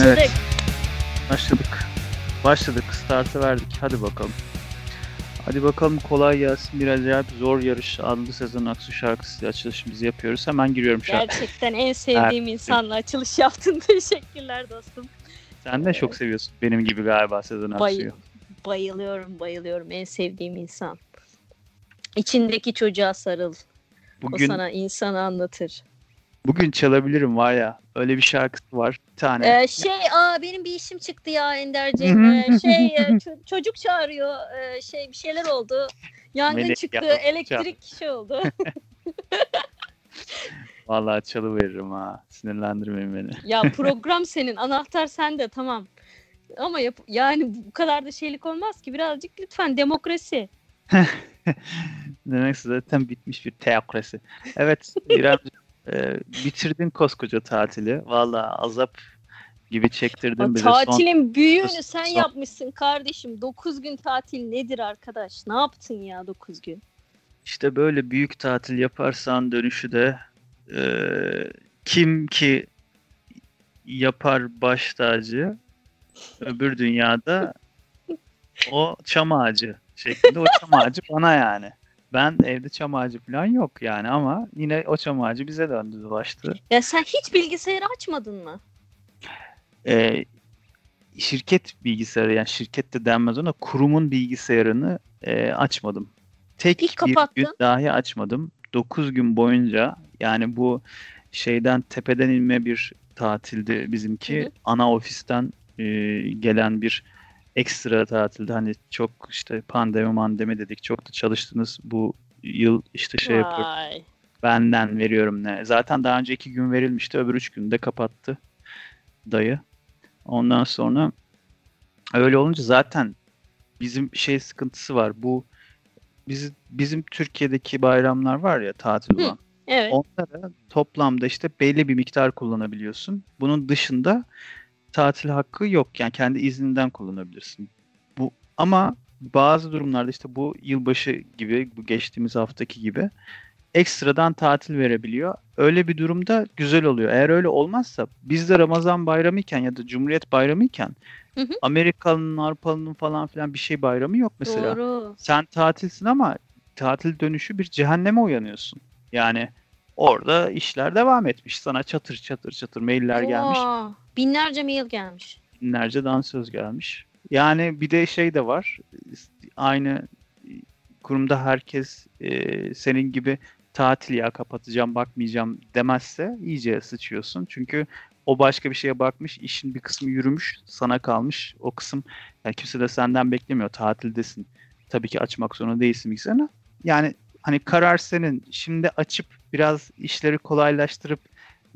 Başladık. Evet. Başladık. Başladık. Startı verdik. Hadi bakalım. Hadi bakalım kolay gelsin. Bir acayip zor yarış adlı Sezen Aksu şarkısı açılışımızı yapıyoruz. Hemen giriyorum şarkı. Gerçekten en sevdiğim insanla açılış yaptın. Teşekkürler dostum. Sen de çok seviyorsun. Benim gibi galiba Sezen Bay- Aksu'yu. Bayılıyorum, bayılıyorum. En sevdiğim insan. İçindeki çocuğa sarıl. Bugün O sana insanı anlatır. Bugün çalabilirim var ya. Öyle bir şarkısı var. Bir tane. Ee, şey, aa benim bir işim çıktı ya Ender'ciğim. Ee, şey, e, ço- çocuk çağırıyor. Ee, şey, bir şeyler oldu. Yangın Melek çıktı, ya, elektrik şey oldu. Vallahi çalıveririm ha. Sinirlendirmeyin beni. ya program senin, anahtar sende tamam. Ama yap yani bu kadar da şeylik olmaz ki. Birazcık lütfen demokrasi. Demek zaten bitmiş bir teokrasi. Evet İremciğim e, bitirdin koskoca tatili. Vallahi azap gibi çektirdin O bize. Son- tatilin büyüğünü sen son- yapmışsın kardeşim. 9 gün tatil nedir arkadaş? Ne yaptın ya 9 gün? İşte böyle büyük tatil yaparsan dönüşü de e, kim ki yapar baş tacı öbür dünyada o çam ağacı şeklinde o çam ağacı bana yani. Ben evde çam ağacı falan yok yani ama yine o çam ağacı bize döndü dolaştı. Ya sen hiç bilgisayarı açmadın mı? e, şirket bilgisayarı yani şirket de denmez ona kurumun bilgisayarını e, açmadım. Tek İlk bir kapattın. gün dahi açmadım. 9 gün boyunca yani bu şeyden tepeden inme bir tatildi bizimki. Hı hı. Ana ofisten e, gelen bir ekstra tatildi. Hani çok işte pandemi mandemi dedik. Çok da çalıştınız bu yıl işte şey yapıyorum Vay. benden veriyorum ne. Zaten daha önce iki gün verilmişti. Öbür üç günde kapattı dayı. Ondan sonra öyle olunca zaten bizim şey sıkıntısı var. Bu bizim, bizim Türkiye'deki bayramlar var ya tatil Hı. olan. Evet. Onları toplamda işte belli bir miktar kullanabiliyorsun. Bunun dışında tatil hakkı yok. Yani kendi izninden kullanabilirsin. Bu ama bazı durumlarda işte bu yılbaşı gibi, bu geçtiğimiz haftaki gibi ekstradan tatil verebiliyor. Öyle bir durumda güzel oluyor. Eğer öyle olmazsa bizde Ramazan bayramı iken ya da Cumhuriyet bayramı iken Hı hı. Amerikalı'nın, Avrupalı'nın falan filan bir şey bayramı yok mesela Doğru. sen tatilsin ama tatil dönüşü bir cehenneme uyanıyorsun. Yani orada işler devam etmiş. Sana çatır çatır çatır mailler gelmiş. Aa, binlerce mail gelmiş. Binlerce dansöz gelmiş. Yani bir de şey de var. Aynı kurumda herkes e, senin gibi tatil ya kapatacağım bakmayacağım demezse iyice sıçıyorsun. Çünkü o başka bir şeye bakmış. işin bir kısmı yürümüş. Sana kalmış. O kısım yani kimse de senden beklemiyor. Tatildesin. Tabii ki açmak zorunda değilsin bilgisayarını. Yani hani karar senin. Şimdi açıp biraz işleri kolaylaştırıp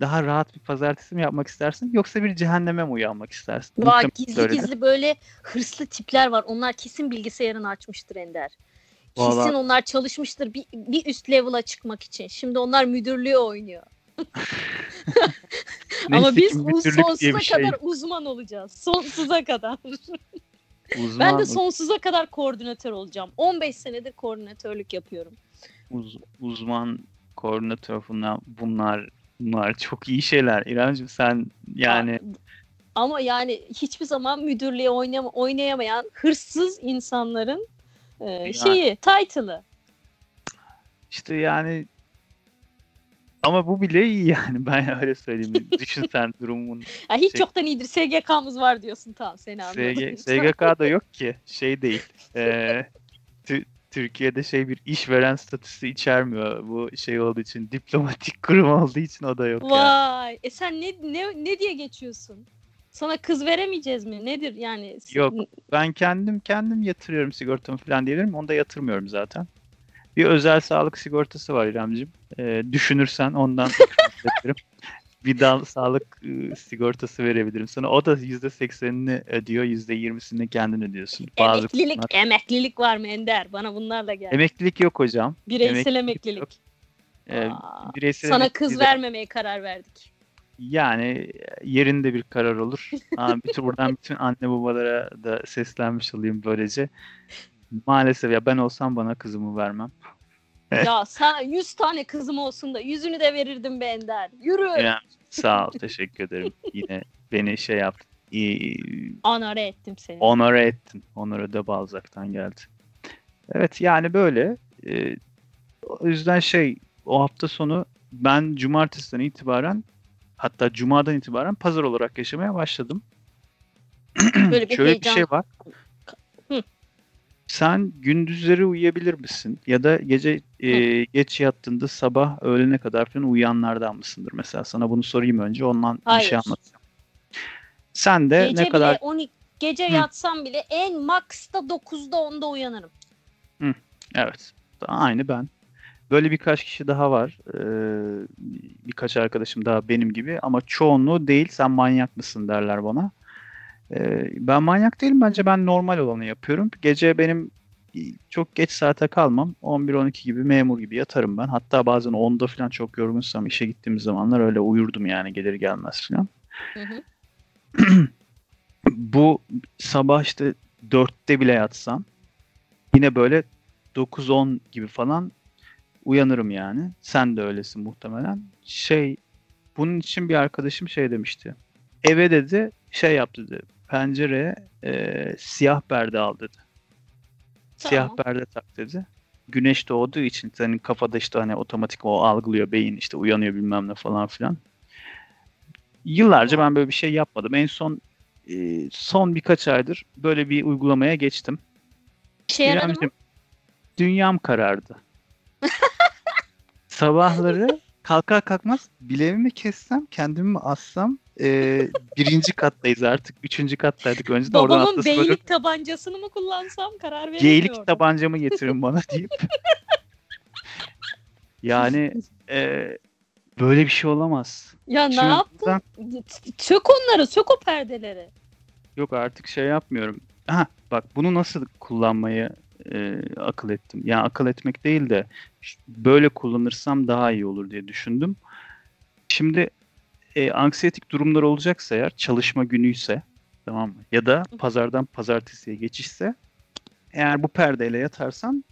daha rahat bir pazartesi mi yapmak istersin yoksa bir cehenneme mi uyanmak istersin? Vay gizli öyle. gizli böyle hırslı tipler var. Onlar kesin bilgisayarını açmıştır Ender. Kesin Vallahi- onlar çalışmıştır bir, bir üst level'a çıkmak için. Şimdi onlar müdürlüğü oynuyor. Ama biz sonsuza şey. kadar uzman olacağız. Sonsuza kadar. Uzman, ben de sonsuza kadar koordinatör olacağım. 15 senedir koordinatörlük yapıyorum. uz- uzman koordinatör bunlar, bunlar bunlar çok iyi şeyler. İremciğim sen yani Ama yani hiçbir zaman müdürlüğe oynama, oynayamayan hırsız insanların e, şeyi, title'ı. işte yani ama bu bile iyi yani ben öyle söyleyeyim. Düşün sen durumun. Ya hiç Şey- yoktan iyidir. SGK'mız var diyorsun tamam seni anladım. SG, SGK'da yok ki şey değil. Ee, Türkiye'de şey bir işveren statüsü içermiyor. Bu şey olduğu için diplomatik kurum olduğu için o da yok yani. Vay. E sen ne, ne ne diye geçiyorsun? Sana kız veremeyeceğiz mi? Nedir yani? Yok. Ben kendim kendim yatırıyorum sigortamı falan diyebilirim. Onu da yatırmıyorum zaten. Bir özel sağlık sigortası var İremciğim. Ee, düşünürsen ondan yatırım. Bir dal sağlık e, sigortası verebilirim sana. O da %80'ini ödüyor, %20'sini kendin ödüyorsun. Bazı Emeklilik, kurumlar- emeklilik var mı Ender? Bana bunlarla gel. Emeklilik yok hocam. Bireysel emeklilik emeklilik. Ee, bireysel Sana emeklilik kız de- vermemeye karar verdik. Yani yerinde bir karar olur. Aa, bütün, buradan bütün anne babalara da seslenmiş olayım böylece. Maalesef ya ben olsam bana kızımı vermem. Ya sen 100 tane kızım olsun da yüzünü de verirdim be Ender. Yürü. Yani, sağ ol. Teşekkür ederim. Yine beni şey yaptın. Anare ettim seni. Onore ettin. Onore de Balzac'tan geldi. Evet yani böyle. Ee, o yüzden şey o hafta sonu ben cumartesiden itibaren hatta cumadan itibaren pazar olarak yaşamaya başladım. Böyle bir Şöyle bir heyecan. şey var. Hı. Sen gündüzleri uyuyabilir misin? Ya da gece e, geç yattığında sabah öğlene kadar falan uyuyanlardan mısındır? Mesela sana bunu sorayım önce ondan bir şey Hayır. anlatacağım. Sen de Gece ne kadar bile 12 gece Hı. yatsam bile en maksta 9'da 10'da uyanırım. Evet. Aynı ben. Böyle birkaç kişi daha var. Ee, birkaç arkadaşım daha benim gibi ama çoğunluğu değil sen manyak mısın derler bana. Ee, ben manyak değilim bence ben normal olanı yapıyorum. Gece benim çok geç saate kalmam. 11-12 gibi memur gibi yatarım ben. Hatta bazen 10'da falan çok yorgunsam işe gittiğim zamanlar öyle uyurdum yani gelir gelmez falan. Hı hı. Bu sabah işte 4'te bile yatsam yine böyle 9-10 gibi falan uyanırım yani. Sen de öylesin muhtemelen. Şey bunun için bir arkadaşım şey demişti. Eve dedi şey yap dedi. Pencereye e, siyah perde al dedi. Siyah Tamam. perde tak dedi. Güneş doğduğu için senin kafada işte hani otomatik o algılıyor beyin işte uyanıyor bilmem ne falan filan. Yıllarca ben böyle bir şey yapmadım. En son e, son birkaç aydır böyle bir uygulamaya geçtim. Mı? İremciğim, dünyam karardı. Sabahları kalkar kalkmaz bileğimi kessem, kendimi mi assam e, birinci kattayız artık. Üçüncü kattaydık. Önceden oradan Babamın atlasam böyle beylik tabancasını mı kullansam karar veremiyorum. geylik tabancamı getirin bana deyip yani e, böyle bir şey olamaz. Ya ne Şimdi yaptın? buradan- Sök onları, sök o perdeleri. Yok artık şey yapmıyorum. Ha bak bunu nasıl kullanmayı e, akıl ettim. Yani akıl etmek değil de ş- böyle kullanırsam daha iyi olur diye düşündüm. Şimdi e, anksiyetik durumlar olacaksa eğer çalışma günüyse tamam mı? Ya da pazardan pazartesiye geçişse eğer bu perdeyle yatarsan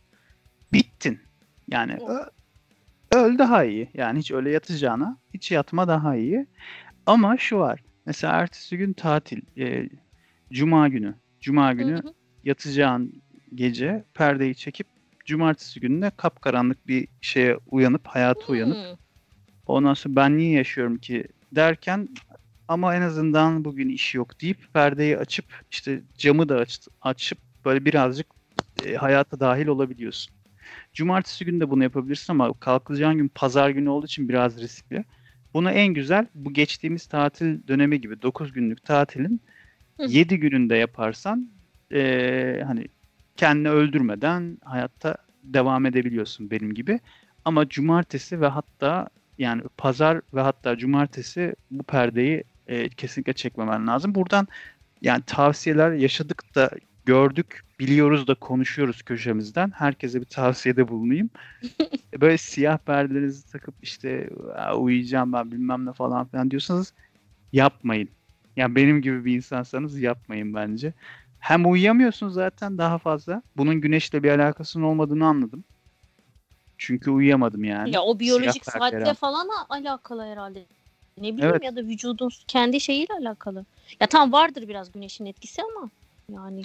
bittin. Yani ö- öl daha iyi. Yani hiç öyle yatacağına hiç yatma daha iyi. Ama şu var. Mesela ertesi gün tatil. e, Cuma günü. Cuma günü Hı hı. yatacağın gece perdeyi çekip cumartesi gününe kapkaranlık bir şeye uyanıp hayata uyanıp Hmm. ondan sonra ben niye yaşıyorum ki derken ama en azından bugün iş yok deyip perdeyi açıp işte camı da aç, açıp böyle birazcık e, hayata dahil olabiliyorsun. Cumartesi günü de bunu yapabilirsin ama kalkacağın gün pazar günü olduğu için biraz riskli. Bunu en güzel bu geçtiğimiz tatil dönemi gibi 9 günlük tatilin Hı. 7 gününde yaparsan e, hani kendini öldürmeden hayatta devam edebiliyorsun benim gibi. Ama cumartesi ve hatta yani pazar ve hatta cumartesi bu perdeyi e, kesinlikle çekmemen lazım. Buradan yani tavsiyeler yaşadık da gördük, biliyoruz da konuşuyoruz köşemizden. Herkese bir tavsiyede bulunayım. Böyle siyah perdelerinizi takıp işte "Aa, uyuyacağım ben bilmem ne falan filan diyorsanız yapmayın. Yani benim gibi bir insansanız yapmayın bence. Hem uyuyamıyorsun zaten daha fazla. Bunun güneşle bir alakasının olmadığını anladım. Çünkü uyuyamadım yani. Ya o biyolojik Siyah saatle perdeler. falan alakalı herhalde. Ne bileyim Evet. ya da vücudun kendi şeyiyle alakalı. Ya tam vardır biraz güneşin etkisi ama yani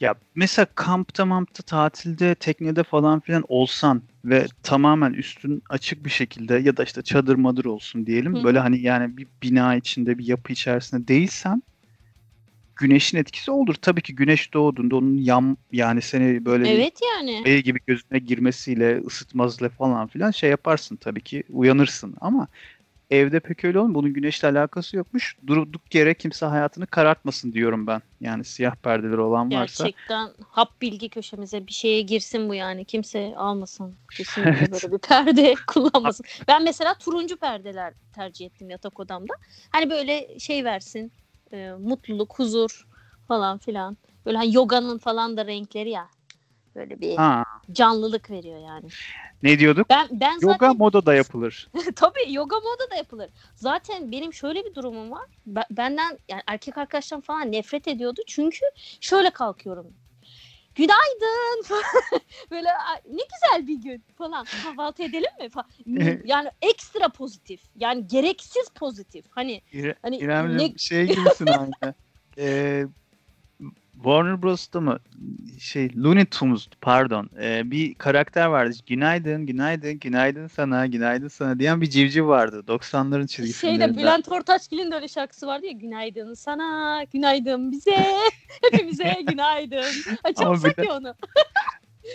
Ya mesela kampta mampta tatilde teknede falan filan olsan ve tamamen üstün açık bir şekilde ya da işte çadır madır olsun diyelim. Hı. Böyle hani yani bir bina içinde bir yapı içerisinde değilsen güneşin etkisi olur. Tabii ki güneş doğduğunda onun yam yani seni böyle evet yani. el gibi gözüne girmesiyle ısıtmazla falan filan şey yaparsın tabii ki uyanırsın ama evde pek öyle olmuyor. Bunun güneşle alakası yokmuş. Durduk yere kimse hayatını karartmasın diyorum ben. Yani siyah perdeleri olan varsa. Gerçekten hap bilgi köşemize bir şeye girsin bu yani. Kimse almasın. Kesinlikle böyle bir perde kullanmasın. Ben mesela turuncu perdeler tercih ettim yatak odamda. Hani böyle şey versin. E, mutluluk, huzur falan filan. Böyle hani yoganın falan da renkleri ya. Böyle bir Ha, canlılık veriyor yani. ne diyorduk? Ben ben Yoga zaten moda da yapılır. tabii yoga moda da yapılır. Zaten benim şöyle bir durumum var. Ben- benden yani erkek arkadaşlarım falan nefret ediyordu. Çünkü şöyle kalkıyorum. Günaydın böyle ne güzel bir gün. falan. Kahvaltı edelim mi falan. Yani ekstra pozitif. Yani gereksiz pozitif. Hani İre, hani İrem'le ne- şey gibisin aynı. Ee, Warner Bros'ta mı şey Looney Tunes pardon ee, bir karakter vardı. Günaydın, günaydın, günaydın sana, günaydın sana diyen bir civciv vardı. 90'ların çizgi şeyde. Bülent Ortaçgil'in de öyle şarkısı vardı ya günaydın sana günaydın bize hepimize günaydın. Açamsak Bülent- ya onu.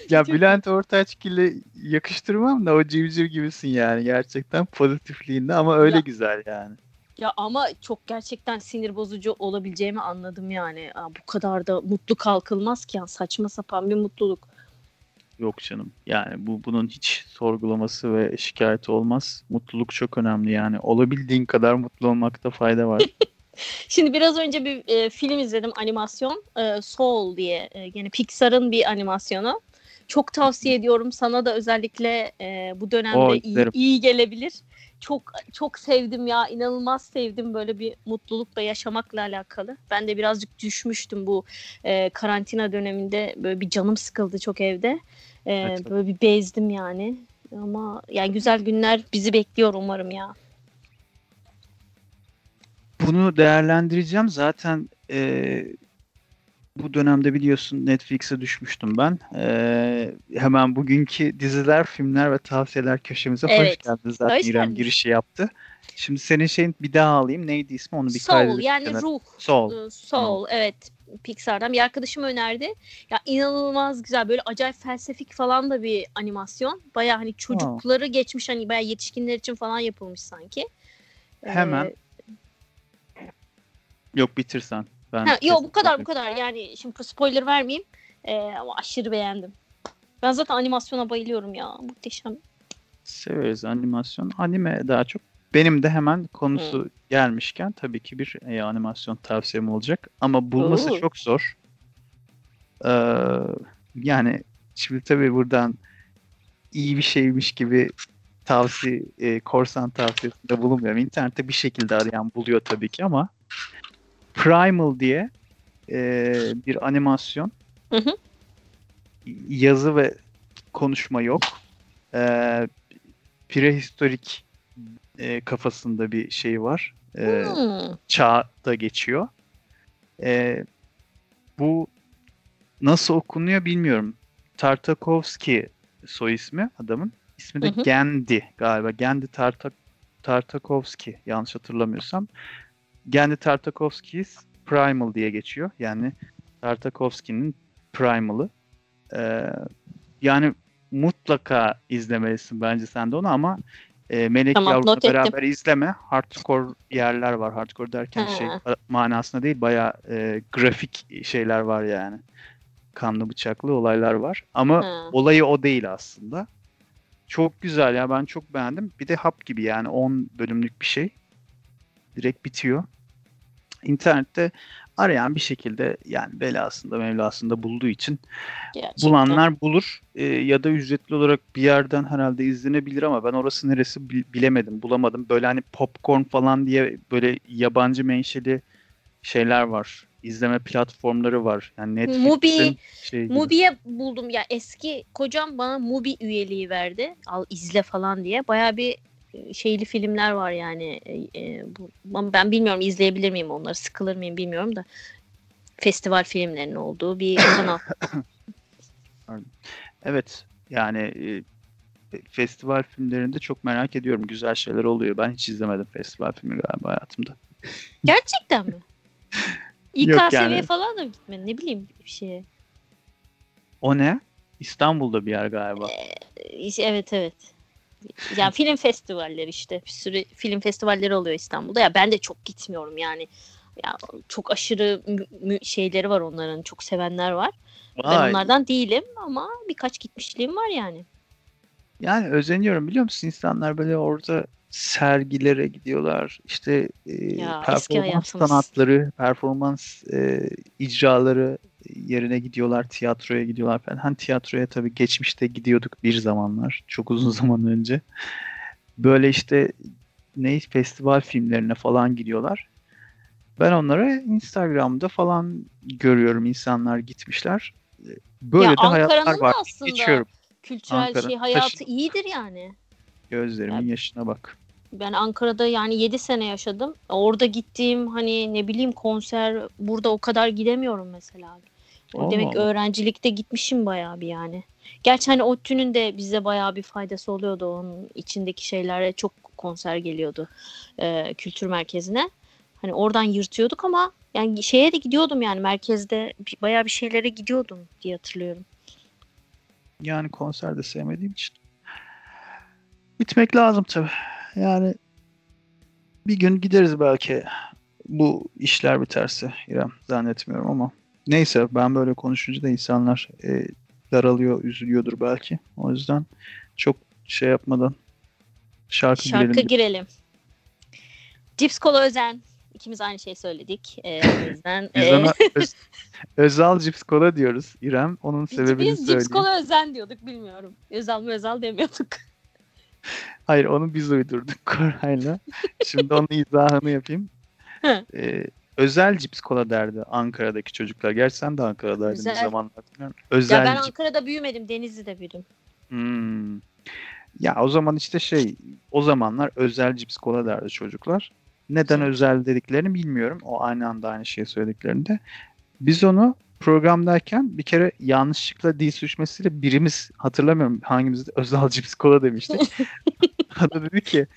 Ya Çok- Bülent Ortaçgil'e yakıştırmam da o civciv gibisin yani gerçekten pozitifliğinde ama öyle Ya. güzel yani. Ya ama çok gerçekten sinir bozucu olabileceğimi anladım yani. Aa, bu kadar da mutlu kalkılmaz ki yani saçma sapan bir mutluluk. Yok canım. Yani bu bunun hiç sorgulaması ve şikayeti olmaz. Mutluluk çok önemli yani. Olabildiğin kadar mutlu olmakta fayda var. Şimdi biraz önce bir e, film izledim animasyon. E, Soul diye. E, yine Pixar'ın bir animasyonu. Çok tavsiye ediyorum. Sana da özellikle e, bu dönemde Oo, iyi, iyi gelebilir. Çok çok sevdim ya. inanılmaz sevdim böyle bir mutlulukla yaşamakla alakalı. Ben de birazcık düşmüştüm bu e, karantina döneminde. Böyle bir canım sıkıldı çok evde. E, Evet. böyle bir bezdim yani. Ama yani güzel günler bizi bekliyor umarım ya. Bunu değerlendireceğim. Zaten e, bu dönemde biliyorsun Netflix'e düşmüştüm ben. E, hemen bugünkü diziler, filmler ve tavsiyeler köşemize hoş Evet. geldin. Zaten Hoş İrem geldin. girişi yaptı. Şimdi senin şeyin bir daha alayım. Neydi ismi? Onu bir Soul yani kenara- ruh. Soul. Ee, Soul evet Pixar'dan bir arkadaşım önerdi. Ya inanılmaz güzel böyle acayip felsefik falan da bir animasyon. Baya hani çocukları geçmiş hani baya yetişkinler için falan yapılmış sanki. Ee, Hemen Yok bitirsen. Ben ha, yo bu kadar bu kadar yani şimdi spoiler vermeyeyim. Ee, ama aşırı beğendim. Ben zaten animasyona bayılıyorum ya. Muhteşem. Severiz animasyon. Anime daha çok. Benim de hemen konusu gelmişken tabii ki bir e, animasyon tavsiyem olacak. Ama bulması Oo. çok zor. Ee, yani şimdi tabii buradan iyi bir şeymiş gibi tavsiye, e, korsan tavsiyesinde bulunmuyorum. İnternette bir şekilde arayan buluyor tabii ki ama Primal diye e, bir animasyon. Hı hı. Yazı ve konuşma yok. Ee, prehistorik e, kafasında bir şey var. Ee, Hmm. çağda geçiyor. Ee, bu nasıl okunuyor bilmiyorum. Tartakovski soy ismi adamın. İsmi de Hı hı. Gendi galiba. Gendi Tartak Tartakovski yanlış hatırlamıyorsam. Gendi Tartakovski's Primal diye geçiyor. Yani Tartakovski'nin Primal'ı. Ee, yani mutlaka izlemelisin bence sen de onu ama e, Melek Tamam, Yavru'la not ettim. beraber izleme. Hardcore yerler var. Hardcore derken Ha. şey manasında değil bayağı e, grafik şeyler var yani. Kanlı bıçaklı olaylar var. Ama Ha. olayı o değil aslında. Çok güzel ya ben çok beğendim. Bir de hap gibi yani 10 bölümlük bir şey. Direkt bitiyor. İnternette arayan bir şekilde yani belasında mevlasında bulduğu için Gerçekten. bulanlar bulur Ee, ya da ücretli olarak bir yerden herhalde izlenebilir ama ben orası neresi bil- bilemedim bulamadım böyle hani popcorn falan diye böyle yabancı menşeli şeyler var izleme platformları var yani Netflix'in Mubi- şey. Mubi'ye buldum ya eski kocam bana Mubi üyeliği verdi. Al izle falan diye. Baya bir e, şeyli filmler var yani. E, e, bu, ben bilmiyorum izleyebilir miyim onları sıkılır mıyım bilmiyorum da. Festival filmlerinin olduğu bir kanal. evet yani e, festival filmlerinde çok merak ediyorum güzel şeyler oluyor ben hiç izlemedim festival filmi galiba hayatımda Gerçekten mi? İK Yok seviye yani. falan da gitmedin? Ne bileyim bir şeye. o ne İstanbul'da bir yer galiba E, Evet evet. Yani film festivalleri işte. Bir sürü film festivalleri oluyor İstanbul'da. Ya ben de çok gitmiyorum yani. Ya çok aşırı şeyleri var onların. Çok sevenler var. Ben Vay. onlardan değilim ama birkaç gitmişliğim var yani. Yani özeniyorum biliyor musun? İnsanlar böyle orada sergilere gidiyorlar. İşte e, Ya, performans sanatları, performans e, icraları yerine gidiyorlar. Tiyatroya gidiyorlar falan. Hani tiyatroya tabii geçmişte gidiyorduk bir zamanlar. Çok uzun zaman önce. Böyle işte ne festival filmlerine falan gidiyorlar. Ben onları Instagram'da falan görüyorum insanlar gitmişler. Böyle Ya de hayatlar var. da aslında Geçiyorum. Kültürel Ankara'nın şey hayatı taşı- iyidir yani. Gözlerimin Ya- yaşına bak. Ben Ankara'da yani 7 sene yaşadım. Orada gittiğim hani ne bileyim konser burada o kadar gidemiyorum mesela. O Allah demek Allah. öğrencilikte gitmişim bayağı bir yani. Gerçi hani ODTÜ'nün de bize bayağı bir faydası oluyordu. Onun içindeki şeylere çok konser geliyordu e, kültür merkezine. Hani oradan yırtıyorduk ama yani şeye de gidiyordum yani merkezde bayağı bir şeylere gidiyordum diye hatırlıyorum. Yani konser de sevmediğim için. Gitmek lazım tabii. Yani bir gün gideriz belki. Bu işler biterse İrem zannetmiyorum ama. Neyse ben böyle konuşunca da insanlar e, daralıyor, üzülüyordur belki. O yüzden çok şey yapmadan şarkı, Şarkı girelim. girelim. Cips Kola Özen. İkimiz aynı şey söyledik. Ee, o yüzden Biz e, ona öz, Özal Cips Kola diyoruz İrem. Onun biz, sebebini biz Cips söyleyeyim. Kola Özen diyorduk bilmiyorum. Özal mı Özal demiyorduk. Hayır onu biz uydurduk Koray'la. Şimdi onun izahını yapayım. Ee, özel cips kola derdi Ankara'daki çocuklar. Gerçi sen de Ankara'daydın Özel. bir zamanlar. bilmiyorum. Ya Özel ben. Ankara'da büyümedim. Denizli'de büyüdüm. Hmm. Ya o zaman işte şey o zamanlar özel cips kola derdi çocuklar. Neden özel dediklerini bilmiyorum. O aynı anda aynı şeyi söylediklerinde. Biz onu programdayken bir kere yanlışlıkla dil sürçmesiyle birimiz hatırlamıyorum hangimiz cips kola demiştik. o da dedi ki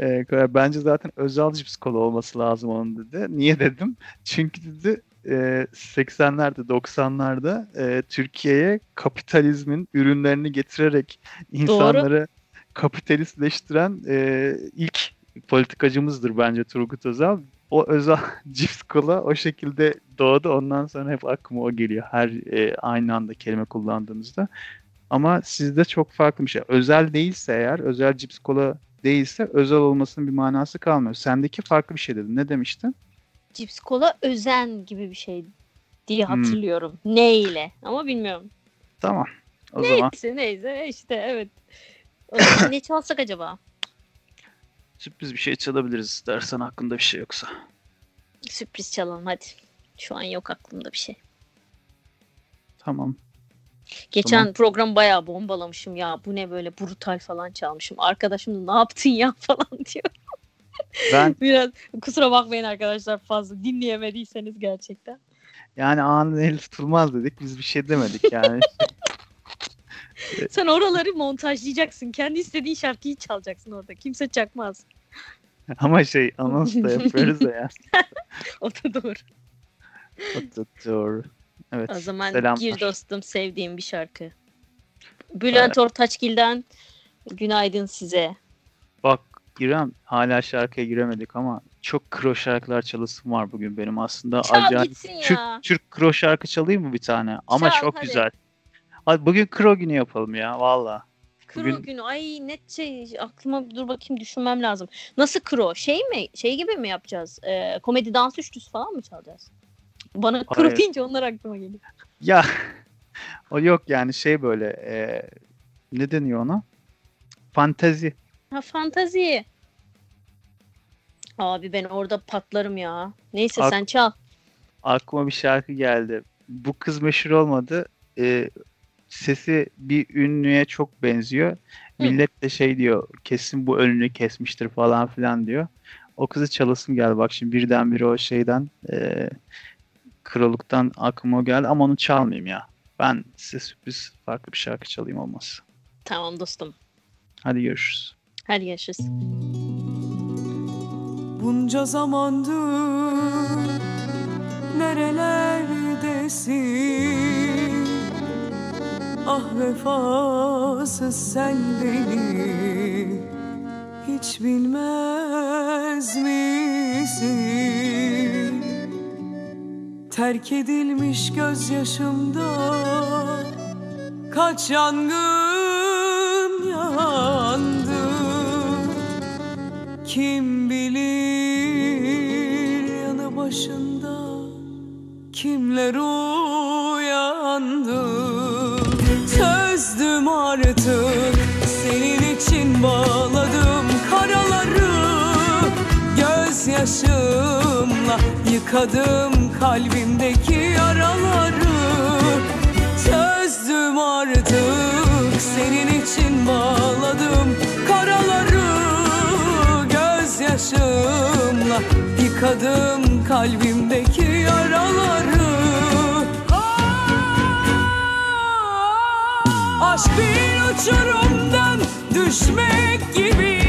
e, bence zaten özel cips kola olması lazım onun dedi. Niye dedim? Çünkü dedi e, 80'lerde 90'larda e, Türkiye'ye kapitalizmin ürünlerini getirerek insanları kapitalistleştiren e, ilk politikacımızdır bence Turgut Özal. O özel cips kola o şekilde doğdu. Ondan sonra hep aklıma o geliyor. Her e, aynı anda kelime kullandığımızda. Ama sizde çok farklı bir şey. Özel değilse eğer, özel cips kola değilse özel olmasının bir manası kalmıyor. Sendeki farklı bir şey dedin. Ne demiştin? Cips Kola Özen gibi bir şey diye Hmm. hatırlıyorum. Ne ile? Ama bilmiyorum. Tamam. O zaman Neyse neyse işte evet. O ne çalsak acaba? Sürpriz bir şey çalabiliriz istersen aklında bir şey yoksa. Sürpriz çalalım hadi. Şu an yok aklımda bir şey. Tamam. Geçen Tamam. program bayağı bombalamışım ya. Bu ne böyle brutal falan çalmışım. Arkadaşım da ne yaptın ya falan diyor. Ben Biraz kusura bakmayın arkadaşlar fazla dinleyemediyseniz gerçekten. yani anın el tutulmaz dedik. Biz bir şey demedik yani. Sen oraları montajlayacaksın. Kendi istediğin şarkıyı çalacaksın orada. Kimse çakmaz. Ama şey anons da yapıyoruz ya. O da doğru. O da Doğru. Evet. O zaman selamlar. gir dostum sevdiğim bir şarkı. Bülent Ortaçgil'den günaydın size. Bak İrem hala şarkıya giremedik ama çok kro şarkılar çalısım var bugün benim aslında. Çal Acayip Türk. Türk kro şarkı çalayım mı bir tane? Ama Çal, çok hadi. güzel. Hadi bugün kro günü yapalım ya valla. Kro Bugün- günü. Ay net şey aklıma dur bakayım düşünmem lazım. Nasıl kro? Şey mi? Şey gibi mi yapacağız? Ee, komedi dans üçlüsü falan mı çalacağız? Bana kro deyince onlar aklıma geliyor. Ya o yok yani şey böyle e, ne deniyor ona? Fantezi. Ha fantazi. Abi ben orada patlarım ya. Neyse Ak- sen çal. Aklıma bir şarkı geldi. Bu kız meşhur olmadı. E, sesi bir ünlüye çok benziyor. Millet de şey diyor kesin bu önünü kesmiştir falan filan diyor. O kızı çalasım geldi bak şimdi birdenbire o şeyden e, krallıktan aklıma geldi ama onu çalmayayım ya. Ben size sürpriz farklı bir şarkı çalayım olmaz. Tamam dostum. Hadi görüşürüz. Hadi görüşürüz. Bunca zamandır nerelerdesin Ah vefasız sen beni hiç bilmez misin? Terk edilmiş gözyaşımda kaç yangın yandı kim bilir yanı başında kimler uyandı Sözdüm artık senin için bağladım karaları. Gözyaşımla yıkadım kalbimdeki yaraları. Çözdüm artık senin için bağladım karaları. Gözyaşımla yıkadım kalbimdeki yaraları Aşk bir uçurumdan düşmek gibidir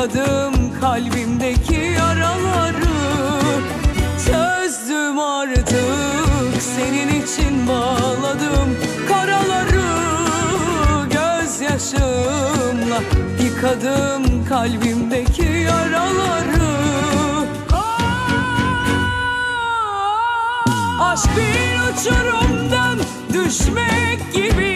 yıkadım kalbimdeki yaraları. Çözdüm artık senin için bağladım karaları. Gözyaşımla yıkadım kalbimdeki yaraları. Aşk bir uçurumdan düşmek gibidir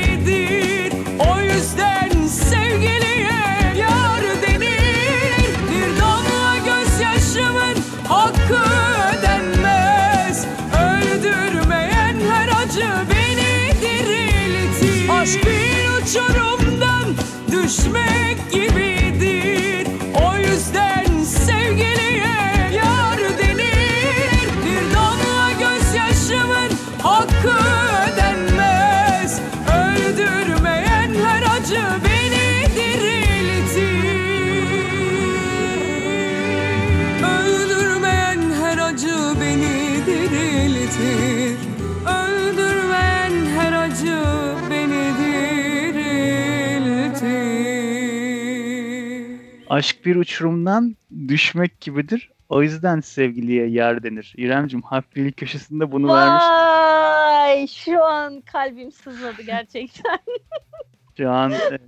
Aşk bir uçurumdan düşmek gibidir. O yüzden sevgiliye yer denir. İremcim hafiflik köşesinde bunu vermiş. Vay şu an kalbim sızladı gerçekten. Şu an e,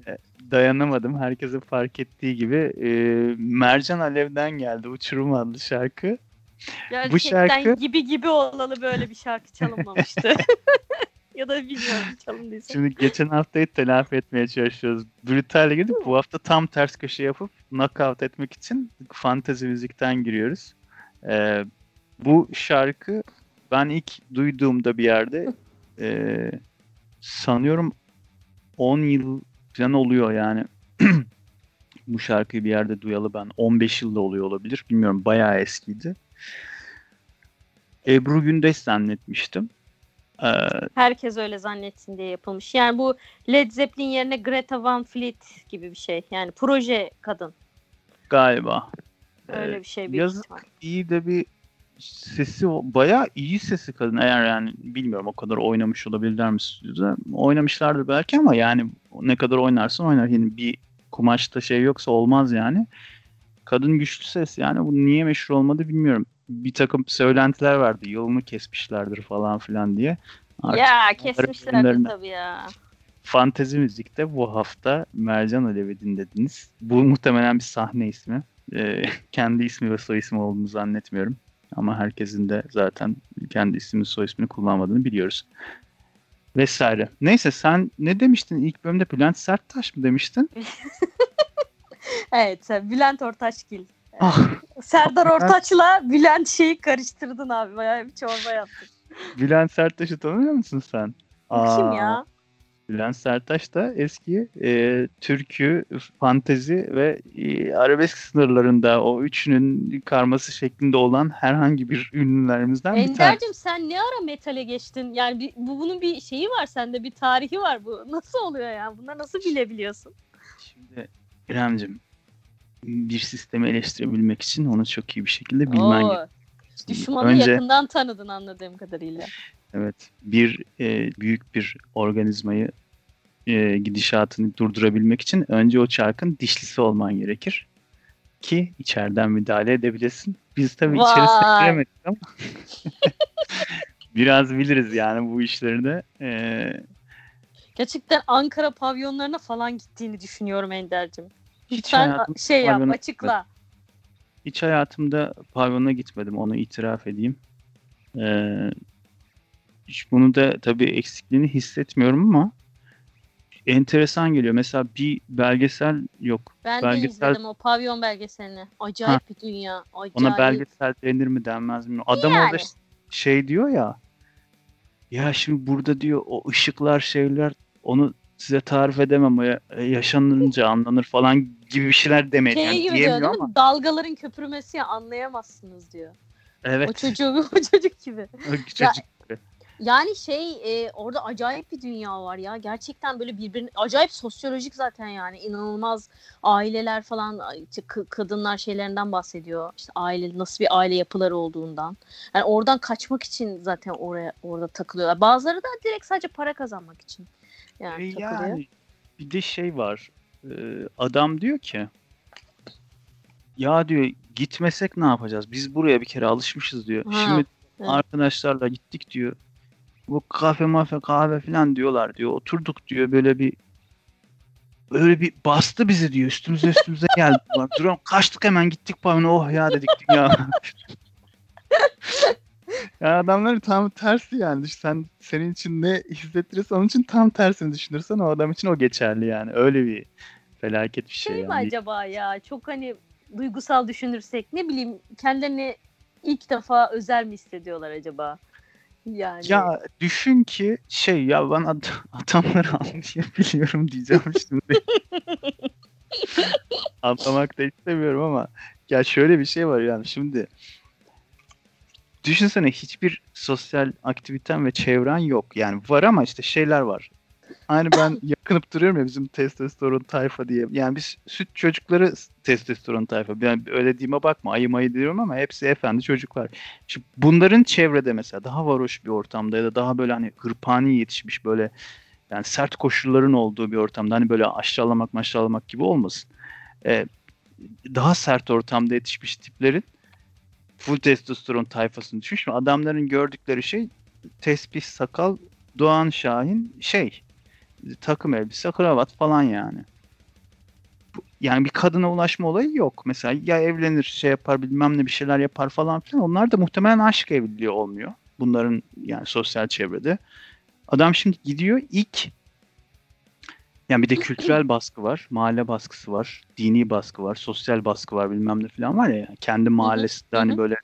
dayanamadım. Herkesin fark ettiği gibi e, Mercan Alev'den geldi Uçurum adlı şarkı. Gerçekten şarkı- gibi gibi olalı böyle bir şarkı çalınmamıştı. ya da bilmiyorum çalındıysa. Şimdi geçen haftayı telafi etmeye çalışıyoruz. Brutal'e gidip bu hafta tam ters köşe yapıp knockout etmek için fantezi müzikten giriyoruz. E, bu şarkı ben ilk duyduğumda bir yerde e, sanıyorum 10 yıl falan oluyor yani. bu şarkıyı bir yerde duyalı ben 15 yılda oluyor olabilir. Bilmiyorum bayağı eskiydi. Ebru Gündeş zannetmiştim. Ee, Herkes öyle zannetsin diye yapılmış. Yani bu Led Zeppelin yerine Greta Van Fleet gibi bir şey. Yani proje kadın. galiba. Öyle Ee, bir şey büyük yazık. ihtimal. iyi de bir sesi bayağı iyi sesi kadın eğer yani bilmiyorum o kadar oynamış olabilirler mi stüdyoda oynamışlardır belki ama yani ne kadar oynarsın oynar yani bir kumaşta şey yoksa olmaz yani kadın güçlü ses yani bu niye meşhur olmadı bilmiyorum bir takım söylentiler vardı yolunu kesmişlerdir falan filan diye Artık Ya onların kesmişlerdi filmlerinde- tabii ya. Fantezi Müzik'te bu hafta Mercan Alev'i dinlediniz. Bu muhtemelen bir sahne ismi. Ee, kendi ismi ve soy ismi olduğunu zannetmiyorum. Ama herkesin de zaten kendi ismini soy ismini kullanmadığını biliyoruz. Vesaire. Neyse sen ne demiştin ilk bölümde Bülent Serttaş mı demiştin? Evet Bülent Ortaçgil. Ah, Serdar Ortaç'la Bülent şeyi karıştırdın abi. Bayağı bir çorba yaptın. Bülent Serttaş'ı tanıyor musun sen? Bu kim Aa, ya? Bülent Serttaş da eski e, türkü, fantezi ve e, arabesk sınırlarında o üçünün karması şeklinde olan herhangi bir ünlülerimizden bir tanesi. Ender'cim sen ne ara metale geçtin? Yani bir, bu, bunun bir şeyi var sende bir tarihi var bu. Nasıl oluyor ya? Bunları nasıl bilebiliyorsun? Şimdi İremcim bir sistemi eleştirebilmek için onu çok iyi bir şekilde bilmen Oo, gerekiyor. Düşmanı Önce yakından tanıdın anladığım kadarıyla. evet bir e, büyük bir organizmayı e, gidişatını durdurabilmek için önce o çarkın dişlisi olman gerekir ki içeriden müdahale edebilesin. Biz tabii içerisine Vay. giremedik ama biraz biliriz yani bu işleri de. E, Gerçekten Ankara pavyonlarına falan gittiğini düşünüyorum Ender'cim. Hiç Lütfen şey yap pavyona açıkla. Hiç hayatımda pavyona gitmedim onu itiraf edeyim. Ee, hiç bunu da tabii eksikliğini hissetmiyorum ama enteresan geliyor. Mesela bir belgesel yok. Ben de belgesel- izledim o pavyon belgeselini. Acayip bir dünya. Acayip. Ona belgesel denir mi denmez mi? Adam Yani. orada şey diyor ya ya şimdi burada diyor o ışıklar şeyler onu size tarif edemem o ya- yaşanınca anlanır falan gibi bir şeyler demeye şey yani gibi diyor diyemiyor değil ama? Dalgaların köpürmesi ya anlayamazsınız diyor. evet O çocuğu o çocuk gibi. o çocuk Yani şey e, orada acayip bir dünya var ya. Gerçekten böyle birbirine acayip sosyolojik zaten yani inanılmaz aileler falan işte kadınlar şeylerinden bahsediyor. İşte aile nasıl bir aile yapıları olduğundan. Yani oradan kaçmak için zaten oraya orada takılıyorlar. Bazıları da direkt sadece para kazanmak için yani E. Yani bir de şey var. Ee, adam diyor ki ya diyor gitmesek ne yapacağız? Biz buraya bir kere alışmışız diyor. Ha, Şimdi evet. arkadaşlarla gittik diyor. Bu kafe mafe kahve falan diyorlar diyor. Oturduk diyor böyle bir öyle bir bastı bizi diyor. Üstümüze üstümüze geldi. Lan Durum kaçtık hemen gittik pavyona. Oh ya dedik ya. ya adamların tam tersi yani. Sen senin için ne hissettirirse onun için tam tersini düşünürsen o adam için o geçerli yani. Öyle bir felaket bir şey, Şey mi yani. acaba ya çok hani duygusal düşünürsek ne bileyim kendilerini ilk defa özel mi hissediyorlar acaba? Yani Ya düşün ki şey ya ben ad- adamları anlayabiliyorum diyeceğim şimdi. Anlamak da istemiyorum ama ya şöyle bir şey var yani şimdi düşünsene hiçbir sosyal aktiviten ve çevren yok. Yani var ama işte şeyler var. Hani ben yakınıp duruyorum ya bizim testosteron tayfa diye. Yani biz süt çocukları testosteron tayfa. Ben öyle diyeyim bakma ayı mayı diyorum ama hepsi efendi çocuklar. Şimdi bunların çevrede mesela daha varoş bir ortamda ya da daha böyle hani hırpani yetişmiş böyle yani sert koşulların olduğu bir ortamda hani böyle aşağılamak maşağılamak gibi olmasın. Ee, daha sert ortamda yetişmiş tiplerin full testosteron tayfasını düşün. Şimdi adamların gördükleri şey tespih, sakal, Doğan Şahin şey takım elbise, kravat falan yani. Yani bir kadına ulaşma olayı yok. Mesela ya evlenir, şey yapar, bilmem ne bir şeyler yapar falan filan. Onlar da muhtemelen aşk evliliği olmuyor. Bunların yani sosyal çevrede. Adam şimdi gidiyor ilk yani bir de kültürel baskı var, mahalle baskısı var, dini baskı var, sosyal baskı var bilmem ne falan var ya. Kendi mahallesinde hani böyle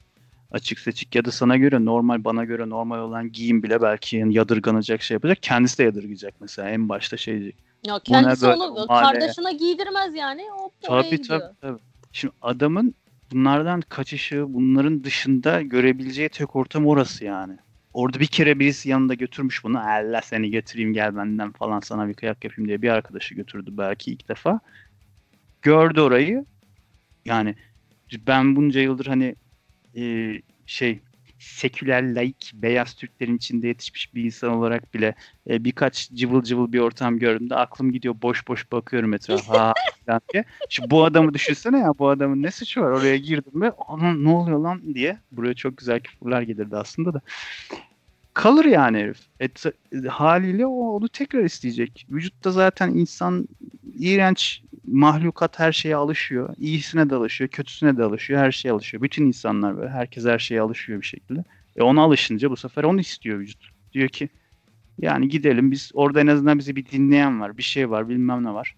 açık seçik ya da sana göre normal bana göre normal olan giyim bile belki yani yadırganacak şey yapacak. Kendisi de yadırgayacak mesela en başta şey diyecek. ya kendisi böyle onu mahalleye? kardeşine giydirmez yani. O Tabii gidiyor. tabii tabii. Şimdi adamın bunlardan kaçışı, bunların dışında görebileceği tek ortam orası yani. Orada bir kere birisi yanında götürmüş bunu. Allah seni götüreyim gel benden falan sana bir kıyak yapayım diye bir arkadaşı götürdü belki ilk defa. Gördü orayı. Yani ben bunca yıldır hani e, şey seküler, laik, beyaz Türklerin içinde yetişmiş bir insan olarak bile e, birkaç cıvıl cıvıl bir ortam gördüğümde aklım gidiyor boş boş bakıyorum etrafa falan diye. Şimdi bu adamı düşünsene ya bu adamın ne suçu var oraya girdim ve onun ne oluyor lan diye buraya çok güzel küfürler gelirdi aslında da. Kalır yani herif. Et, haliyle o onu tekrar isteyecek. Vücutta zaten insan iğrenç mahlukat her şeye alışıyor. İyisine de alışıyor, kötüsüne de alışıyor, her şeye alışıyor. Bütün insanlar böyle. Herkes her şeye alışıyor bir şekilde. E ona alışınca bu sefer onu istiyor vücut. Diyor ki yani gidelim biz orada en azından bizi bir dinleyen var, bir şey var, bilmem ne var.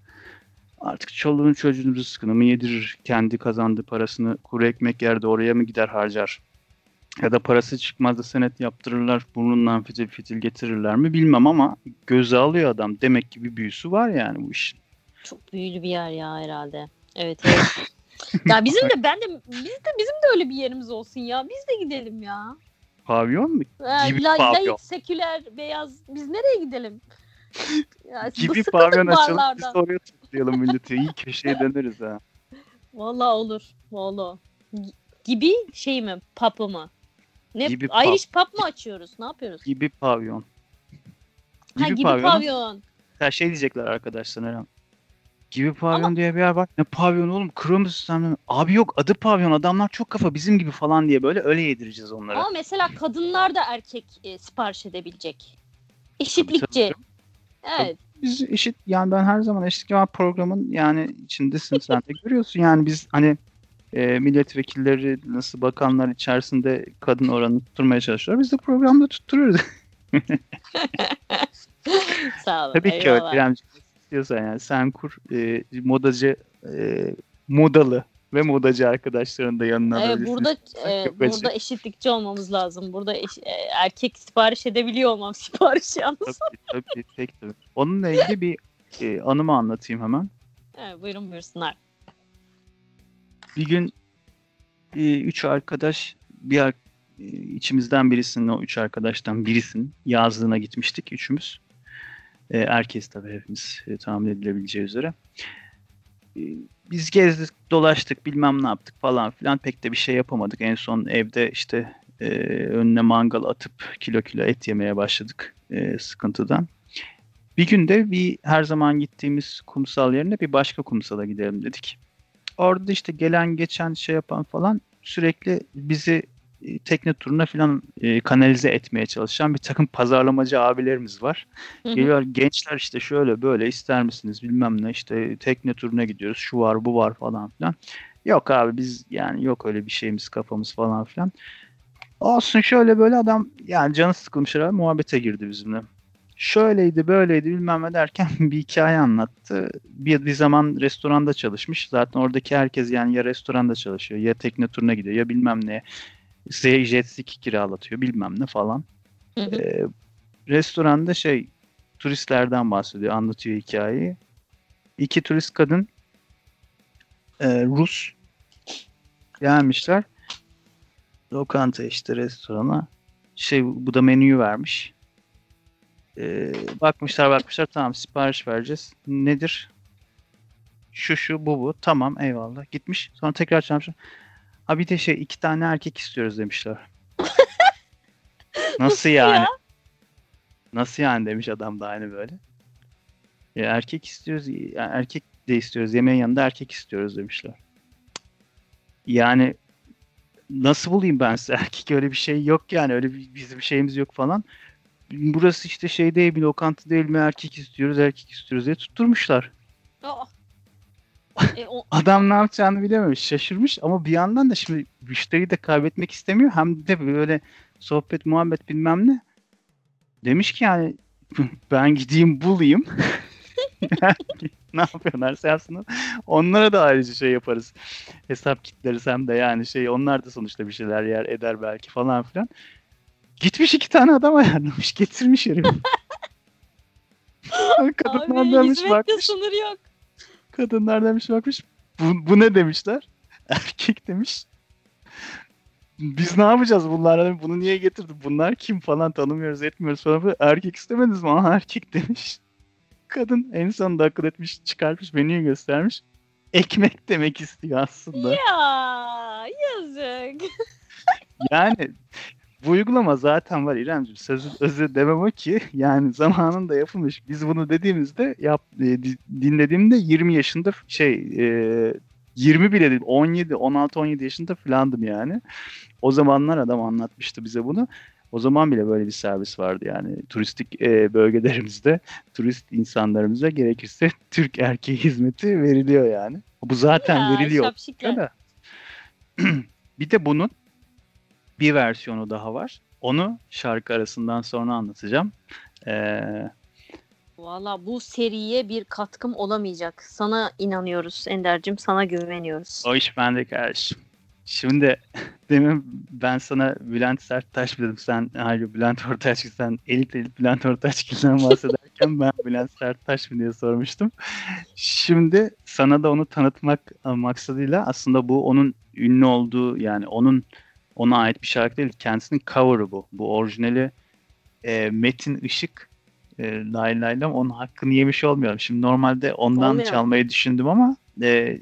Artık çoluğun çocuğun rızkını mı yedirir, kendi kazandığı parasını kuru ekmek yerde oraya mı gider harcar? Ya da parası çıkmaz da senet yaptırırlar, burnundan fitil fitil getirirler mi bilmem ama göze alıyor adam. Demek ki bir büyüsü var yani bu işin. Çok büyülü bir yer ya herhalde. Evet evet. ya bizim de ben de biz de bizim de öyle bir yerimiz olsun ya. Biz de gidelim ya. Pavyon mu? Ha, Gibi la- pavyon. laik, seküler, beyaz. Biz nereye gidelim? Ya, Gibi pavyon açalım biz oraya toplayalım milleti. İyi köşeye döneriz ha. Vallahi olur. Vallahi. Gi- Gibi şey mi? Papı mı? Ne Gibi Irish pub mı açıyoruz? Ne yapıyoruz? Gibi pavyon. ha gibi pavyonu- pavyon. Ya şey diyecekler arkadaşlar Eren. Gibi pavyon diye bir yer var. Ne pavyon oğlum? Musun sen? Abi yok adı pavyon. Adamlar çok kafa bizim gibi falan diye böyle öyle yedireceğiz onlara. Ama mesela kadınlar da erkek e, sipariş edebilecek. Tabii, Eşitlikçi. tabii. Evet. Biz eşit yani ben her zaman eşitlik var programın yani içindesin sen de görüyorsun yani biz hani e, milletvekilleri nasıl bakanlar içerisinde kadın oranını tutturmaya çalışıyorlar. Biz de programda tutturuyoruz. Sağ olun. Tabii ki eyvallah. öyle. Yani istiyorsan yani sen kur e, modacı e, modalı ve modacı arkadaşlarını da yanına Evet, alabilirsin. burada e, burada eşitlikçi olmamız lazım. Burada eş- e, erkek sipariş edebiliyor olmam sipariş yalnız. Tabii tabii pek tabii. Onunla ilgili bir e, anımı anlatayım hemen. Evet, buyurun buyursunlar. Bir gün e, üç arkadaş bir ar- e, içimizden birisinin o üç arkadaştan birisinin yazlığına gitmiştik üçümüz. E, herkes tabii hepimiz e, tahmin edilebileceği üzere. E, biz gezdik, dolaştık, bilmem ne yaptık falan filan. Pek de bir şey yapamadık. En son evde işte e, önüne mangal atıp kilo kilo et yemeye başladık e, sıkıntıdan. Bir günde bir her zaman gittiğimiz kumsal yerine bir başka kumsala gidelim dedik. Orada işte gelen geçen şey yapan falan sürekli bizi tekne turuna falan e, kanalize etmeye çalışan bir takım pazarlamacı abilerimiz var. Geliyor gençler işte şöyle böyle ister misiniz bilmem ne işte tekne turuna gidiyoruz şu var bu var falan filan. Yok abi biz yani yok öyle bir şeyimiz kafamız falan filan. Olsun şöyle böyle adam yani canı sıkılmış herhalde muhabbete girdi bizimle. Şöyleydi böyleydi bilmem ne derken bir hikaye anlattı. Bir, bir zaman restoranda çalışmış. Zaten oradaki herkes yani ya restoranda çalışıyor ya tekne turuna gidiyor ya bilmem ne. Size jet ski kiralatıyor bilmem ne falan. Hı hı. Ee, restoranda şey turistlerden bahsediyor, anlatıyor hikayeyi. İki turist kadın e, Rus gelmişler. Lokanta işte restorana. Şey bu da menüyü vermiş. Ee, bakmışlar bakmışlar tamam sipariş vereceğiz. Nedir? Şu şu bu bu. Tamam eyvallah. Gitmiş. Sonra tekrar çağırmışlar. Ha bir de şey iki tane erkek istiyoruz demişler. Nasıl yani? ya? Nasıl yani demiş adam da aynı böyle. Ya erkek istiyoruz, erkek de istiyoruz. Yemeğin yanında erkek istiyoruz demişler. Yani nasıl bulayım ben size? Erkek öyle bir şey yok yani. Öyle bir, bizim şeyimiz yok falan. Burası işte şey değil bir lokanta değil mi? Erkek istiyoruz, erkek istiyoruz diye tutturmuşlar. Aa. E, o, Adam ne yapacağını bilememiş. Şaşırmış ama bir yandan da şimdi müşteriyi de kaybetmek istemiyor. Hem de böyle sohbet, muhabbet bilmem ne. Demiş ki yani ben gideyim bulayım. ne yapıyorlarsa yapsınlar. Onlara da ayrıca şey yaparız. Hesap kitleriz hem de yani şey onlar da sonuçta bir şeyler yer eder belki falan filan. Gitmiş iki tane adam ayarlamış. Getirmiş herif. Kadınlar hizmette bakmış. sınır yok. Kadınlar demiş bakmış. Bu, bu ne demişler? Erkek demiş. Biz ne yapacağız bunlarla? Bunu niye getirdin? Bunlar kim falan tanımıyoruz etmiyoruz falan. Erkek istemediniz mi? Aha erkek demiş. Kadın en sonunda akıl etmiş çıkartmış menüyü göstermiş. Ekmek demek istiyor aslında. Ya yazık. Yani bu uygulama zaten var İremciğim. Sözü özü demem o ki yani zamanında yapılmış. Biz bunu dediğimizde yap, e, di- dinlediğimde 20 yaşında şey e, 20 bile değil 17 16 17 yaşında filandım yani. O zamanlar adam anlatmıştı bize bunu. O zaman bile böyle bir servis vardı yani turistik e, bölgelerimizde turist insanlarımıza gerekirse Türk erkeği hizmeti veriliyor yani. Bu zaten Ya, veriliyor. Da. bir de bunun bir versiyonu daha var. Onu şarkı arasından sonra anlatacağım. Ee, Valla bu seriye bir katkım olamayacak. Sana inanıyoruz Ender'cim. Sana güveniyoruz. o iş bende kardeşim. Şimdi demin ben sana Bülent Serttaş dedim. Sen hayır Bülent Ortaç sen elit elit Bülent Ortaçgil'den bahsederken ben Bülent Serttaş mı diye sormuştum. Şimdi sana da onu tanıtmak e, maksadıyla aslında bu onun ünlü olduğu yani onun ona ait bir şarkı değil. Kendisinin cover'ı bu. Bu orijinali e, Metin Işık e, Lay Lay Lam onun hakkını yemiş olmuyorum. Şimdi normalde ondan Olmuyor. çalmayı düşündüm ama e,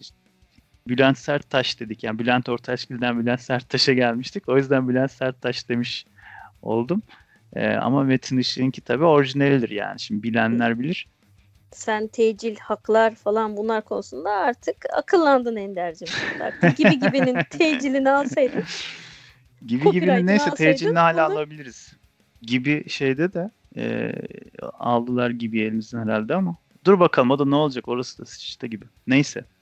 Bülent Serttaş dedik. Yani Bülent Ortaçgil'den Bülent Serttaş'a gelmiştik. O yüzden Bülent Serttaş demiş oldum. Ee, ama Metin Işık'ınki tabii orijinalidir yani. Şimdi bilenler bilir. Sen tecil, haklar falan bunlar konusunda artık akıllandın Ender'cim. Gibi gibinin tecilini alsaydın. Gibi Copyright'ını neyse tecilini hala onu- alabiliriz. Gibi şeyde de e, aldılar gibi elimizden herhalde ama dur bakalım o da ne olacak orası da sıçtı gibi. Neyse.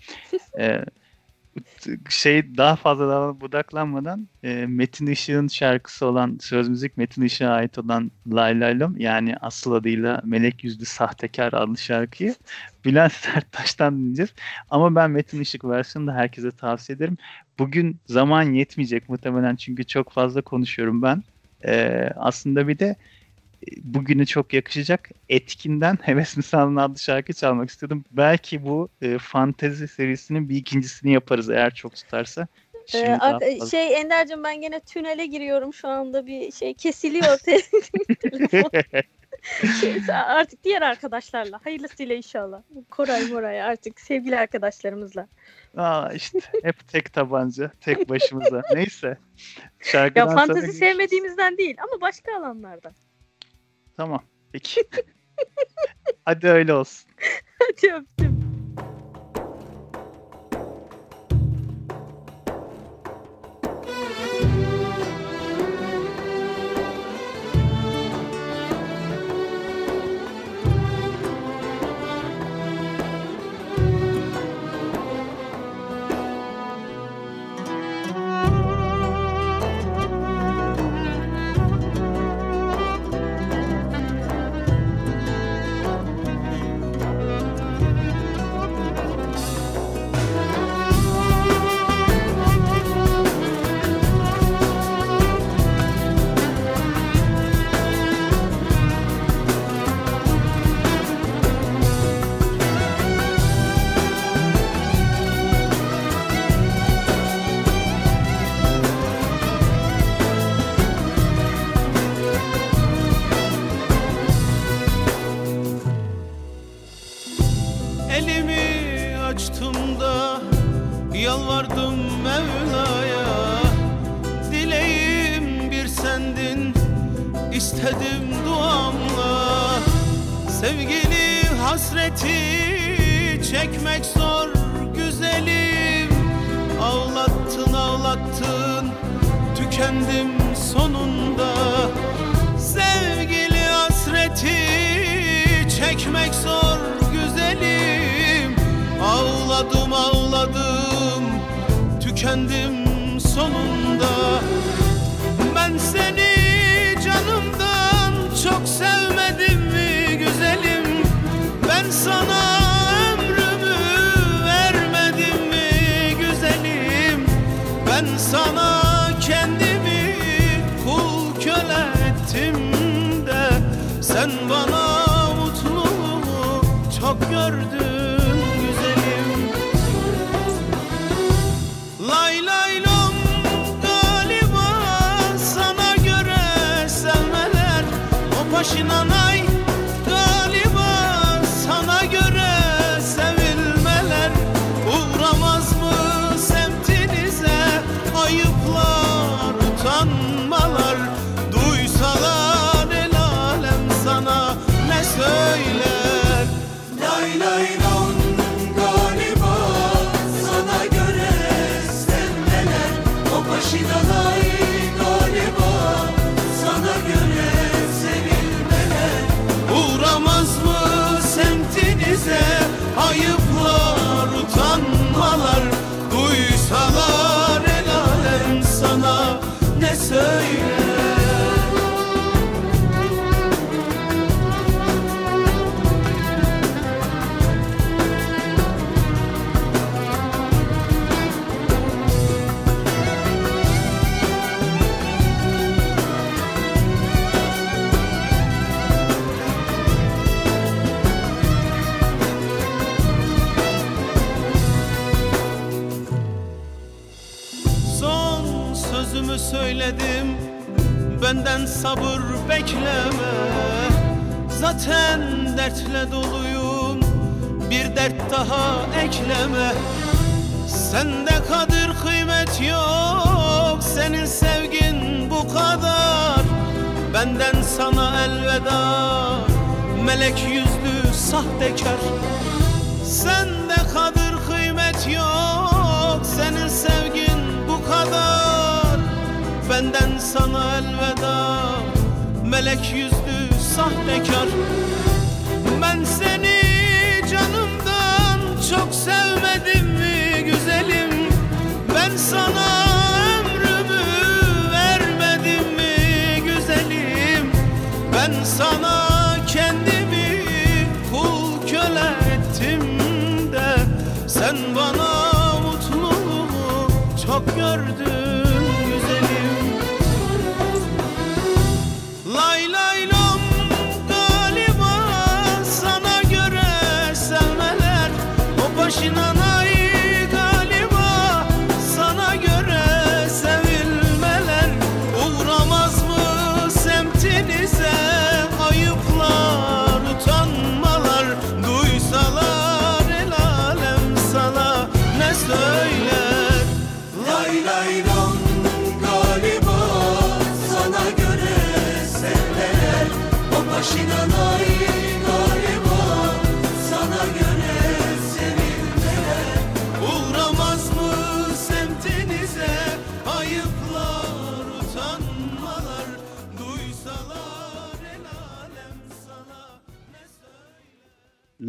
E, şey daha fazla daha budaklanmadan e, Metin Işık'ın şarkısı olan söz müzik Metin Işık'a ait olan Lay Laylom yani asıl adıyla Melek Yüzlü Sahtekar adlı şarkıyı Bülent Serttaş'tan dinleyeceğiz. Ama ben Metin Işık versiyonunu da herkese tavsiye ederim. Bugün zaman yetmeyecek muhtemelen çünkü çok fazla konuşuyorum ben. Ee, aslında bir de e, bugüne çok yakışacak Etkin'den Heves Misal'ın adlı şarkı çalmak istedim. Belki bu e, fantezi serisinin bir ikincisini yaparız eğer çok tutarsa. Şimdi Ee, daha fazla- şey Ender'cim ben gene tünele giriyorum şu anda bir şey kesiliyor. Şey, artık diğer arkadaşlarla hayırlısıyla inşallah. Koray Moray artık sevgili arkadaşlarımızla. Aa, işte hep tek tabanca, tek başımıza. Neyse. Şarkıdan Ya sonra fantezi görüşürüz. sevmediğimizden değil ama başka alanlarda. Tamam. Peki. Hadi öyle olsun. Hadi öptüm. Sabır bekleme. Zaten dertle doluyum Bir dert daha ekleme. Sende kadir kıymet yok Senin sevgin bu kadar. Benden sana elveda Melek yüzlü sahtekar. Sende kadir kıymet yok Senin sevgin bu kadar Benden sana elveda. Melek yüzlü sahtekar. Ben seni canımdan çok sevmedim mi güzelim? Ben sana ömrümü vermedim mi güzelim? Ben sana kendimi kul köle ettim de Sen bana mutluluğu çok gördün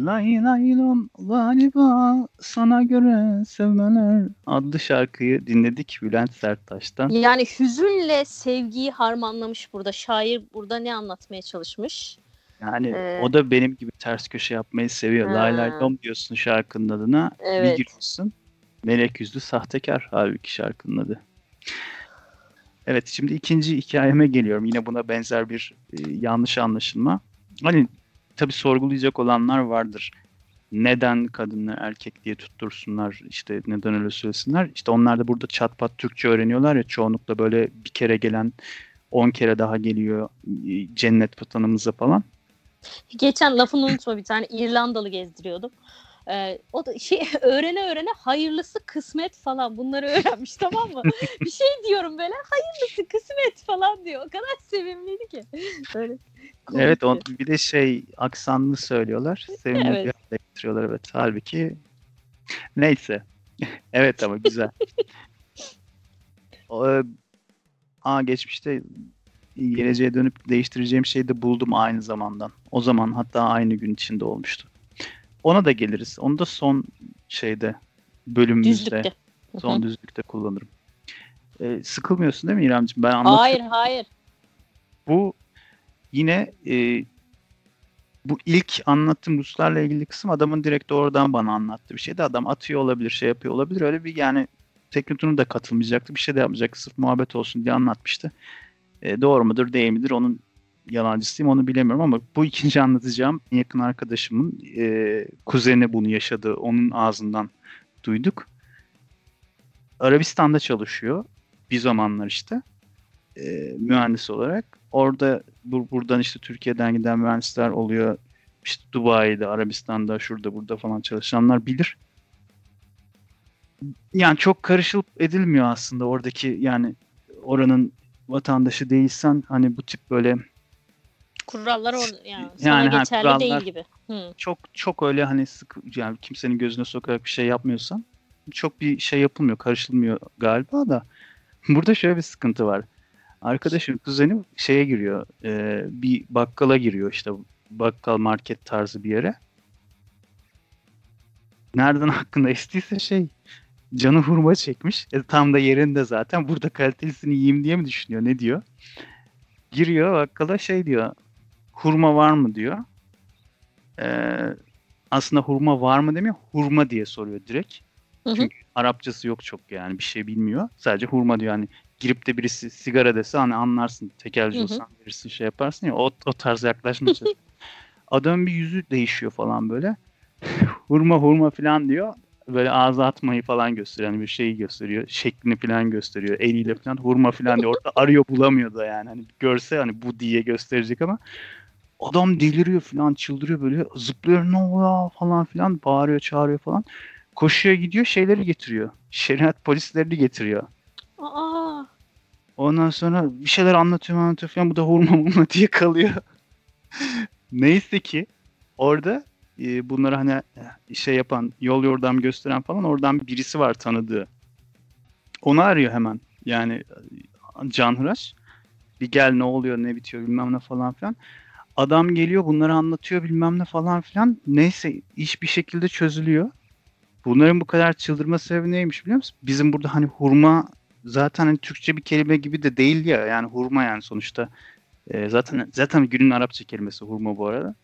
Lay lay lom galiba sana göre sevmeler adlı şarkıyı dinledik Bülent Serttaş'tan. Yani hüzünle sevgiyi harmanlamış burada. Şair burada ne anlatmaya çalışmış? Yani Ee, o da benim gibi ters köşe yapmayı seviyor. Lay lay Ha. lom diyorsun şarkının adına. Evet. Bir giriyorsun. Melek yüzlü sahtekar halbuki şarkının adı. Evet şimdi ikinci hikayeme geliyorum. Yine buna benzer bir e, yanlış anlaşılma. Hani tabii sorgulayacak olanlar vardır. Neden kadınlar erkek diye tuttursunlar işte neden öyle söylesinler. İşte onlar da burada çat pat Türkçe öğreniyorlar ya çoğunlukla böyle bir kere gelen 10 kere daha geliyor e, cennet vatanımıza falan. Geçen lafını unutma bir tane İrlandalı gezdiriyordum. Ee, o da şey öğrene öğrene hayırlısı kısmet falan bunları öğrenmiş tamam mı? bir şey diyorum böyle hayırlısı kısmet falan diyor. O kadar sevimliydi ki. Böyle Evet on, komikti. bir de şey aksanlı söylüyorlar. Sevimli Evet. bir hale getiriyorlar evet. Halbuki neyse. evet ama güzel. O, e, Aa geçmişte geleceğe dönüp değiştireceğim şeyi de buldum aynı zamandan. O zaman hatta aynı gün içinde olmuştu. Ona da geliriz. Onu da son şeyde bölümümüzde, Düzlükte. Son düzlükte kullanırım. Ee, sıkılmıyorsun değil mi İremciğim? Ben anlatıyorum. Hayır hayır. Bu yine e, bu ilk anlattığım Ruslarla ilgili kısım adamın direkt oradan bana anlattığı bir şeydi. Adam atıyor olabilir, şey yapıyor olabilir. Öyle bir yani Teknotun'un da katılmayacaktı. Bir şey de yapmayacaktı. Sırf muhabbet olsun diye anlatmıştı. E, doğru mudur, değil midir? Onun yalancısıyım onu bilemiyorum ama bu ikinci anlatacağım yakın arkadaşımın e, kuzeni bunu yaşadı. Onun ağzından duyduk. Arabistan'da çalışıyor. Bir zamanlar işte. E, mühendis olarak. Orada bu, buradan işte Türkiye'den giden mühendisler oluyor. İşte Dubai'de, Arabistan'da, şurada burada falan çalışanlar bilir. Yani çok karışılıp edilmiyor aslında oradaki yani oranın vatandaşı değilsen hani bu tip böyle Kurallar orada yani, Yani sana ha, geçerli kurallar- değil gibi. Hı. çok çok öyle hani sık yani kimsenin gözüne sokarak bir şey yapmıyorsan çok bir şey yapılmıyor, karışılmıyor galiba da. Burada şöyle bir sıkıntı var. Arkadaşım kuzeni şeye giriyor, e, bir bakkala giriyor işte bakkal market tarzı bir yere. Nereden hakkında estiyse şey canı hurma çekmiş. E, tam da yerinde zaten. Burada kalitelisini yiyeyim diye mi düşünüyor? Ne diyor? Giriyor bakkala şey diyor. Hurma var mı diyor. Ee, aslında hurma var mı demiyor. Hurma diye soruyor direkt. Hı hı. Çünkü Arapçası yok çok yani bir şey bilmiyor. Sadece hurma diyor hani girip de birisi sigara dese hani anlarsın tekelci Hı olsan verirsin şey yaparsın ya o, o tarz yaklaşmaya çalışıyor. Adamın bir yüzü değişiyor falan böyle. hurma hurma falan diyor. Böyle ağza atmayı falan gösteriyor. Yani bir şeyi gösteriyor. Şeklini falan gösteriyor. Eliyle falan hurma falan diyor. Orada arıyor bulamıyor da yani. Hani görse hani bu diye gösterecek ama adam deliriyor falan çıldırıyor böyle zıplıyor ne oluyor falan filan bağırıyor çağırıyor falan. Koşuyor gidiyor şeyleri getiriyor. Şeriat polislerini getiriyor. Aa, Ondan sonra bir şeyler anlatıyor anlatıyor falan. Bu da hurma murma diye kalıyor. Neyse ki orada e, bunları hani e, şey yapan, yol yordam gösteren falan oradan birisi var tanıdığı. Onu arıyor hemen. Yani e, Canhıraş. Bir gel ne oluyor ne bitiyor bilmem ne falan filan. Adam geliyor bunları anlatıyor bilmem ne falan filan. Neyse iş bir şekilde çözülüyor. Bunların bu kadar çıldırma sebebi neymiş biliyor musun? Bizim burada hani hurma zaten hani Türkçe bir kelime gibi de değil ya. Yani hurma yani sonuçta. Ee, zaten zaten günün Arapça kelimesi hurma bu arada.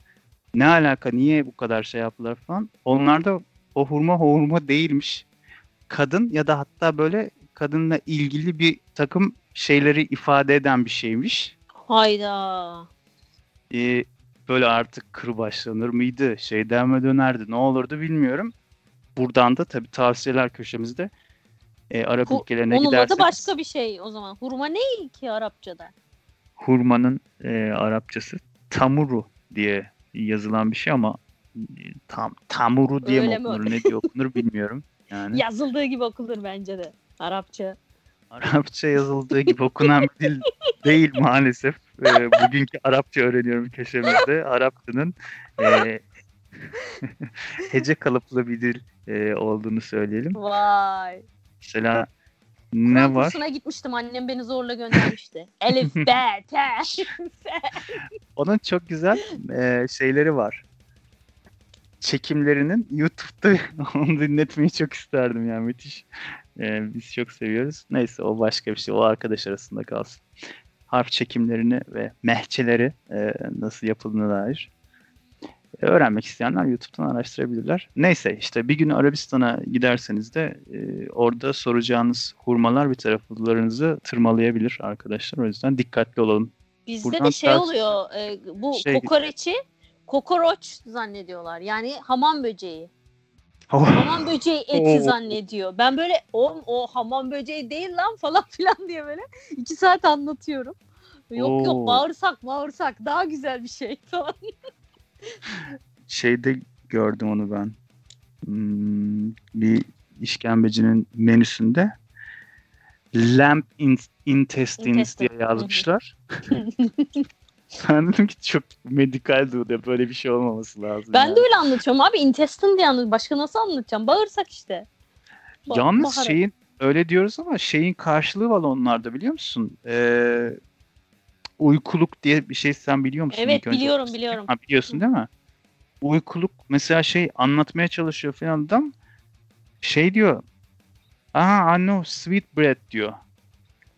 Ne alaka? Niye bu kadar şey yaptılar falan? Onlar da o hurma hurma değilmiş. Kadın ya da hatta böyle kadınla ilgili bir takım şeyleri ifade eden bir şeymiş. hayda. Ee, böyle artık kırbaçlanır mıydı? Şeyden mi dönerdi? Ne olurdu bilmiyorum. Buradan da tabii tavsiyeler köşemizde e, Arap Hu- ülkelerine Onun adı giderseniz başka bir şey o zaman. Hurma ne ki Arapçada? hurmanın e, Arapçası tamuru diye yazılan bir şey ama e, tam tamuru diye Öyle mi mi? okunur ne diye okunur bilmiyorum. Yani Yazıldığı gibi okunur bence de. Arapça. Arapça yazıldığı gibi okunan bir dil değil maalesef. E, bugünkü Arapça öğreniyorum köşemizde. Arapçanın e, hece kalıplı bir dil e, olduğunu söyleyelim. Vay. Mesela ne Kur'an var? kursuna gitmiştim. Annem beni zorla göndermişti. Elif, B, T. Onun çok güzel e, şeyleri var. Çekimlerinin YouTube'da onu dinletmeyi çok isterdim yani müthiş. E, biz çok seviyoruz. Neyse o başka bir şey. O arkadaş arasında kalsın. Harf çekimlerini ve mehçeleri e, nasıl yapıldığına dair e, öğrenmek isteyenler YouTube'dan araştırabilirler. Neyse işte bir gün Arabistan'a giderseniz de e, orada soracağınız hurmalar bir taraflarınızı tırmalayabilir arkadaşlar. O yüzden dikkatli olalım. Bizde Buradan de şey oluyor. e, bu Şey kokoreçi kokoroç zannediyorlar. Yani hamam böceği. Hamam böceği eti zannediyor. Ben böyle o, o hamam böceği değil lan falan filan diye böyle iki saat anlatıyorum. Yok Oo. yok bağırsak bağırsak daha güzel bir şey falan. şeyde gördüm onu ben. Hmm, bir işkembecinin menüsünde lamp in- intestines Intestine. diye yazmışlar. Ben dedim ki çok medikal duruyor. Böyle bir şey olmaması lazım. Ben yani. de öyle anlatıyorum abi. Intestine diye anlatıyorum. Başka nasıl anlatacağım? Bağırsak işte. Ba- Yalnız baharat. şeyin öyle diyoruz ama şeyin karşılığı var onlarda biliyor musun? Ee, uykuluk diye bir şey sen biliyor musun? Evet İlk önce- biliyorum biliyorum. Ha, biliyorsun değil mi? Uykuluk mesela şey anlatmaya çalışıyor falan adam. Şey diyor. Aha I know sweet bread diyor.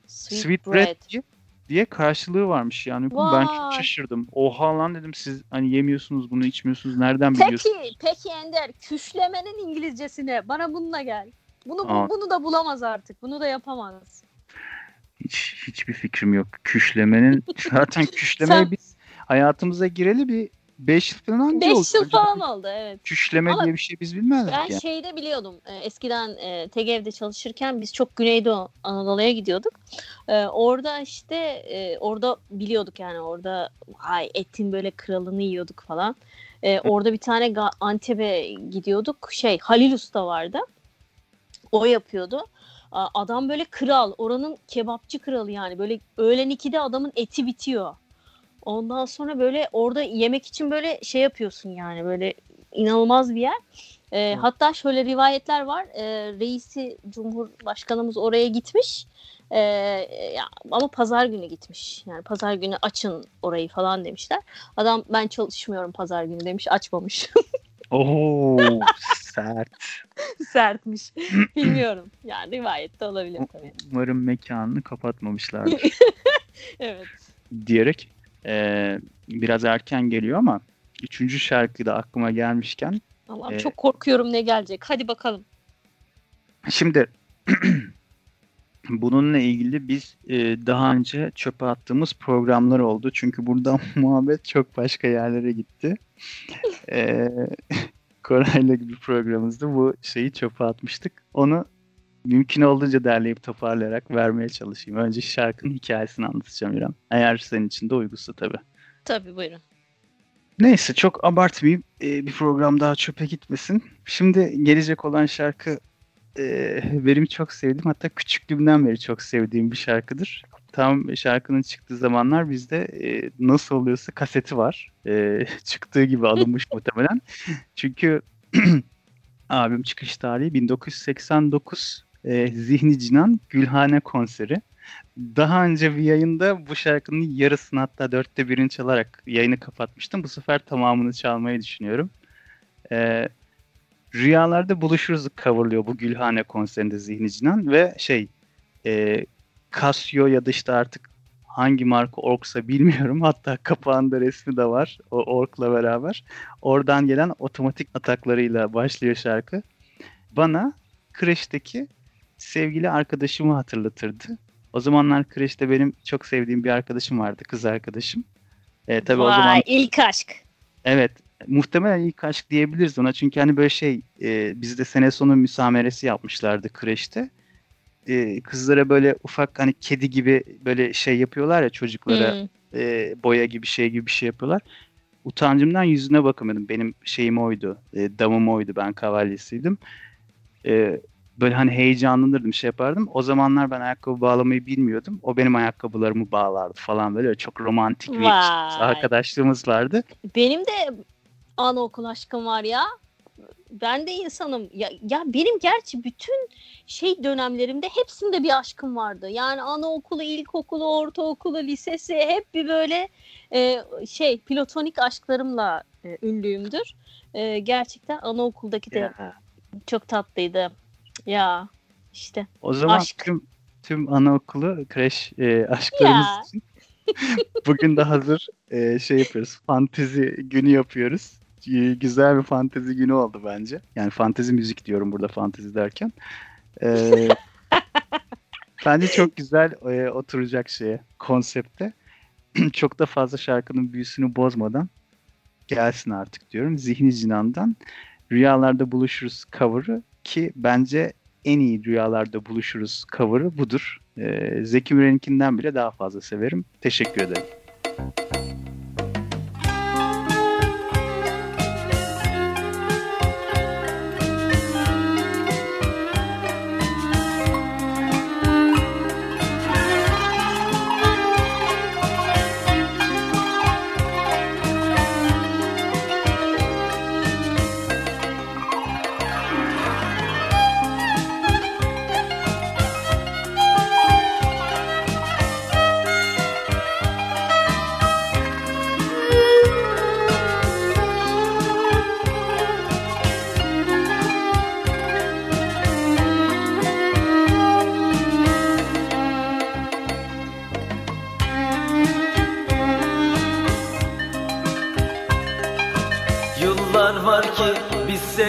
Sweet, Sweet, bread, bread. diye, diye karşılığı varmış yani. Ben çok şaşırdım. Oha lan dedim siz hani yemiyorsunuz bunu içmiyorsunuz nereden biliyorsunuz? Peki, peki Ender, küşlemenin İngilizcesine bana bununla gel. Bunu bu- Aa. bunu da bulamaz artık. Bunu da yapamaz. Hiç hiçbir fikrim yok. Küşlemenin zaten küşlemeye Sen- biz hayatımıza gireli bir 5 yıl falan önce 5 oldu. yıl falan oldu evet. Küşleme Ama diye bir şey biz bilmezdik Ben yani. şeyde biliyordum. e, Eskiden e, TGV'de çalışırken biz çok Güneydoğu Anadolu'ya gidiyorduk. E, orada işte e, orada biliyorduk yani orada hay etin böyle kralını yiyorduk falan. E, orada bir tane Antep'e gidiyorduk. Şey Halil Usta vardı. O yapıyordu. Adam böyle kral. Oranın kebapçı kralı yani. Böyle öğlen 2'de adamın eti bitiyor. Ondan sonra böyle orada yemek için böyle şey yapıyorsun yani böyle inanılmaz bir yer. Ee, hatta şöyle rivayetler var. Ee, reisi Cumhurbaşkanımız oraya gitmiş. Ee, ya, ama pazar günü gitmiş. Yani pazar günü açın orayı falan demişler. Adam ben çalışmıyorum pazar günü demiş. Açmamış. Oo sert. Sertmiş. Bilmiyorum. Yani rivayette olabilir tabii. Umarım mekanını kapatmamışlardır. Evet. diyerek eee, biraz erken geliyor ama üçüncü şarkı da aklıma gelmişken Allah'ım Ee, çok korkuyorum ne gelecek. Hadi bakalım. şimdi bununla ilgili biz eee, daha önce çöpe attığımız programlar oldu. Çünkü burada muhabbet çok başka yerlere gitti. Eee Koray'la bir programımızda bu şeyi çöpe atmıştık. Onu mümkün olduğunca derleyip toparlayarak vermeye çalışayım. Önce şarkının hikayesini anlatacağım İrem. Eğer senin için de uygunsa tabii. Tabii buyurun. Neyse çok abartmayayım. Ee, bir program daha çöpe gitmesin. Şimdi gelecek olan şarkı e, benim çok sevdiğim hatta küçüklüğümden beri çok sevdiğim bir şarkıdır. Tam şarkının çıktığı zamanlar bizde e, nasıl oluyorsa kaseti var. E, çıktığı gibi alınmış muhtemelen. Çünkü abim çıkış tarihi 1989 e, Zihni Cinan Gülhane konseri. Daha önce bir yayında bu şarkının yarısını hatta dörtte birini çalarak yayını kapatmıştım. Bu sefer tamamını çalmayı düşünüyorum. Ee, Rüyalarda Buluşuruz coverlıyor bu Gülhane konserinde Zihni Cinan ve şey e, Casio ya da işte artık hangi marka Ork'sa bilmiyorum. Hatta kapağında resmi de var o Ork'la beraber. Oradan gelen otomatik ataklarıyla başlıyor şarkı. Bana Crash'teki sevgili arkadaşımı hatırlatırdı. O zamanlar Crash'te benim çok sevdiğim bir arkadaşım vardı, kız arkadaşım. E, tabii o zaman Vay ilk aşk. Evet. Muhtemelen ilk aşk diyebiliriz ona. Çünkü hani böyle şey e, bizde sene sonu müsameresi yapmışlardı kreşte. E, kızlara böyle ufak hani kedi gibi böyle şey yapıyorlar ya çocuklara Hmm. e, boya gibi şey gibi bir şey yapıyorlar. Utancımdan yüzüne bakamıyordum. Benim şeyim oydu. E, damım oydu. Ben kavalyesiydim. E, böyle hani heyecanlanırdım şey yapardım. O zamanlar ben ayakkabı bağlamayı bilmiyordum. O benim ayakkabılarımı bağlardı falan böyle çok romantik bir arkadaşlığımız vardı. Benim de anaokul aşkım var ya. Ben de insanım. Ya, ya benim gerçi bütün şey dönemlerimde hepsinde bir aşkım vardı. Yani anaokulu, ilkokulu, ortaokulu, lisesi hep bir böyle e, şey platonik aşklarımla e, ünlüyümdür. E, gerçekten anaokuldaki de Ya. çok tatlıydı. Ya işte. O zaman Aşk. tüm tüm anaokulu kreş e, aşklarımız Ya. için bugün de hazır e, şey yapıyoruz. Fantezi günü yapıyoruz. E, güzel bir fantezi günü oldu bence. Yani fantezi müzik diyorum burada fantezi derken. E, bence çok güzel e, oturacak şeye konsepte. çok da fazla şarkının büyüsünü bozmadan gelsin artık diyorum. Zihni Zinan'dan Rüyalarda Buluşuruz cover'ı ki bence en iyi rüyalarda buluşuruz cover'ı budur. Ee, Zeki Müren'inkinden bile daha fazla severim. Teşekkür ederim.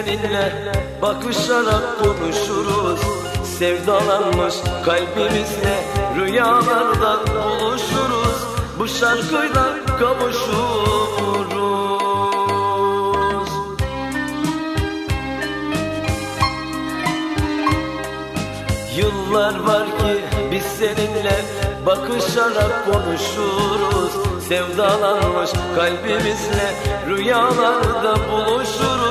Seninle bakışarak konuşuruz. Sevdalanmış kalbimizle rüyalarda buluşuruz. Bu şarkıyla kavuşuruz. Yıllar var ki biz seninle bakışarak konuşuruz. Sevdalanmış kalbimizle rüyalarda buluşuruz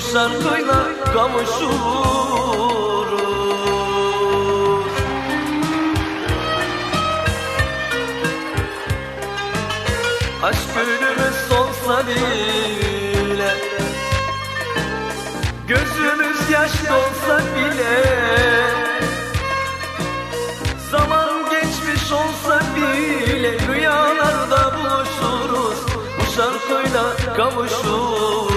Bu şarkıyla kavuşuruz. Aşk günümüz solsa bile Gözümüz yaş dolsa bile Zaman geçmiş olsa bile Rüyalarda buluşuruz. Bu şarkıyla kavuşuruz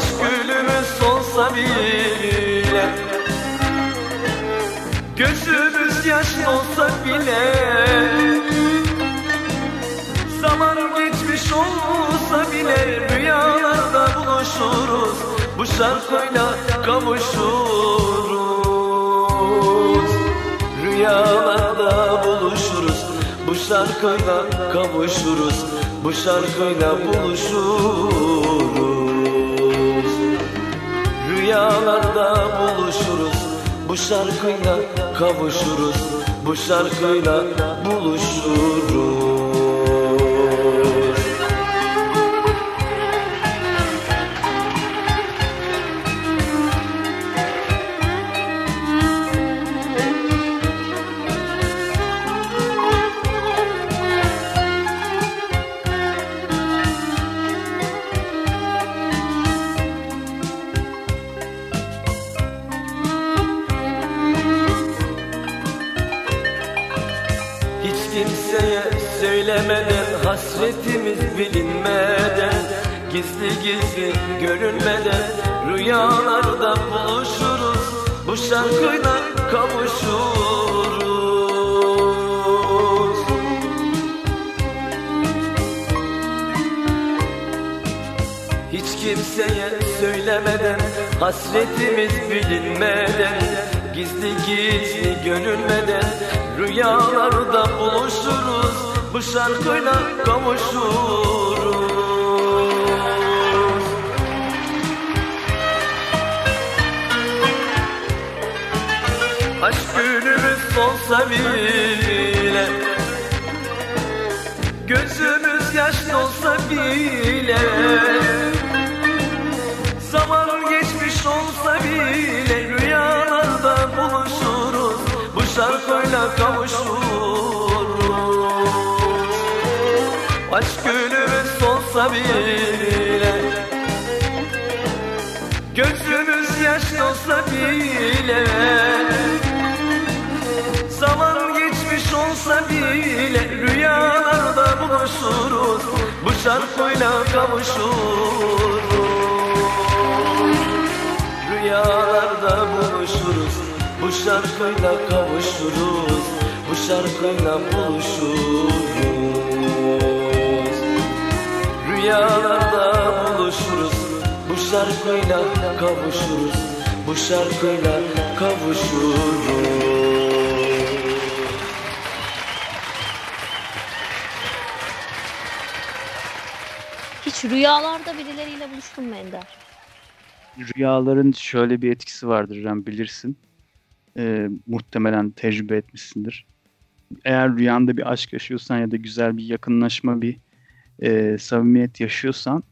Baş gülümüz solsa bile Gözümüz yaş olsa bile Zaman geçmiş olsa bile Rüyalarda buluşuruz Bu şarkıyla kavuşuruz. Rüyalarda buluşuruz Bu şarkıyla kavuşuruz Bu şarkıyla buluşuruz Rüyalarda buluşuruz. Bu şarkıyla kavuşuruz. Bu şarkıyla buluşuruz Hasretimiz bilinmeden Gizli gizli görünmeden Rüyalarda buluşuruz. Bu şarkıyla kavuşuruz. Hiç kimseye söylemeden Hasretimiz bilinmeden Gizli gizli görünmeden Rüyalarda buluşuruz Bu şarkıyla kavuşuruz. Aşk günümüz olsa bile Gözümüz yaşlı olsa bile Zaman geçmiş olsa bile Rüyalarda buluşuruz. Bu şarkıyla kavuşuruz Aşk günümüz olsa bile Gözümüz yaşlı olsa bile Zaman geçmiş olsa bile Rüyalarda buluşuruz Bu şarkıyla kavuşuruz. Rüyalarda buluşuruz Bu şarkıyla kavuşuruz Bu şarkıyla buluşuruz Rüyalarda buluşuruz Bu şarkıyla kavuşuruz Bu şarkıyla kavuşuruz Hiç rüyalarda birileriyle buluştun mu Ender? Rüyaların şöyle bir etkisi vardır İrem bilirsin. Ee, muhtemelen tecrübe etmişsindir. Eğer rüyanda bir aşk yaşıyorsan ya da güzel bir yakınlaşma, bir e, samimiyet yaşıyorsan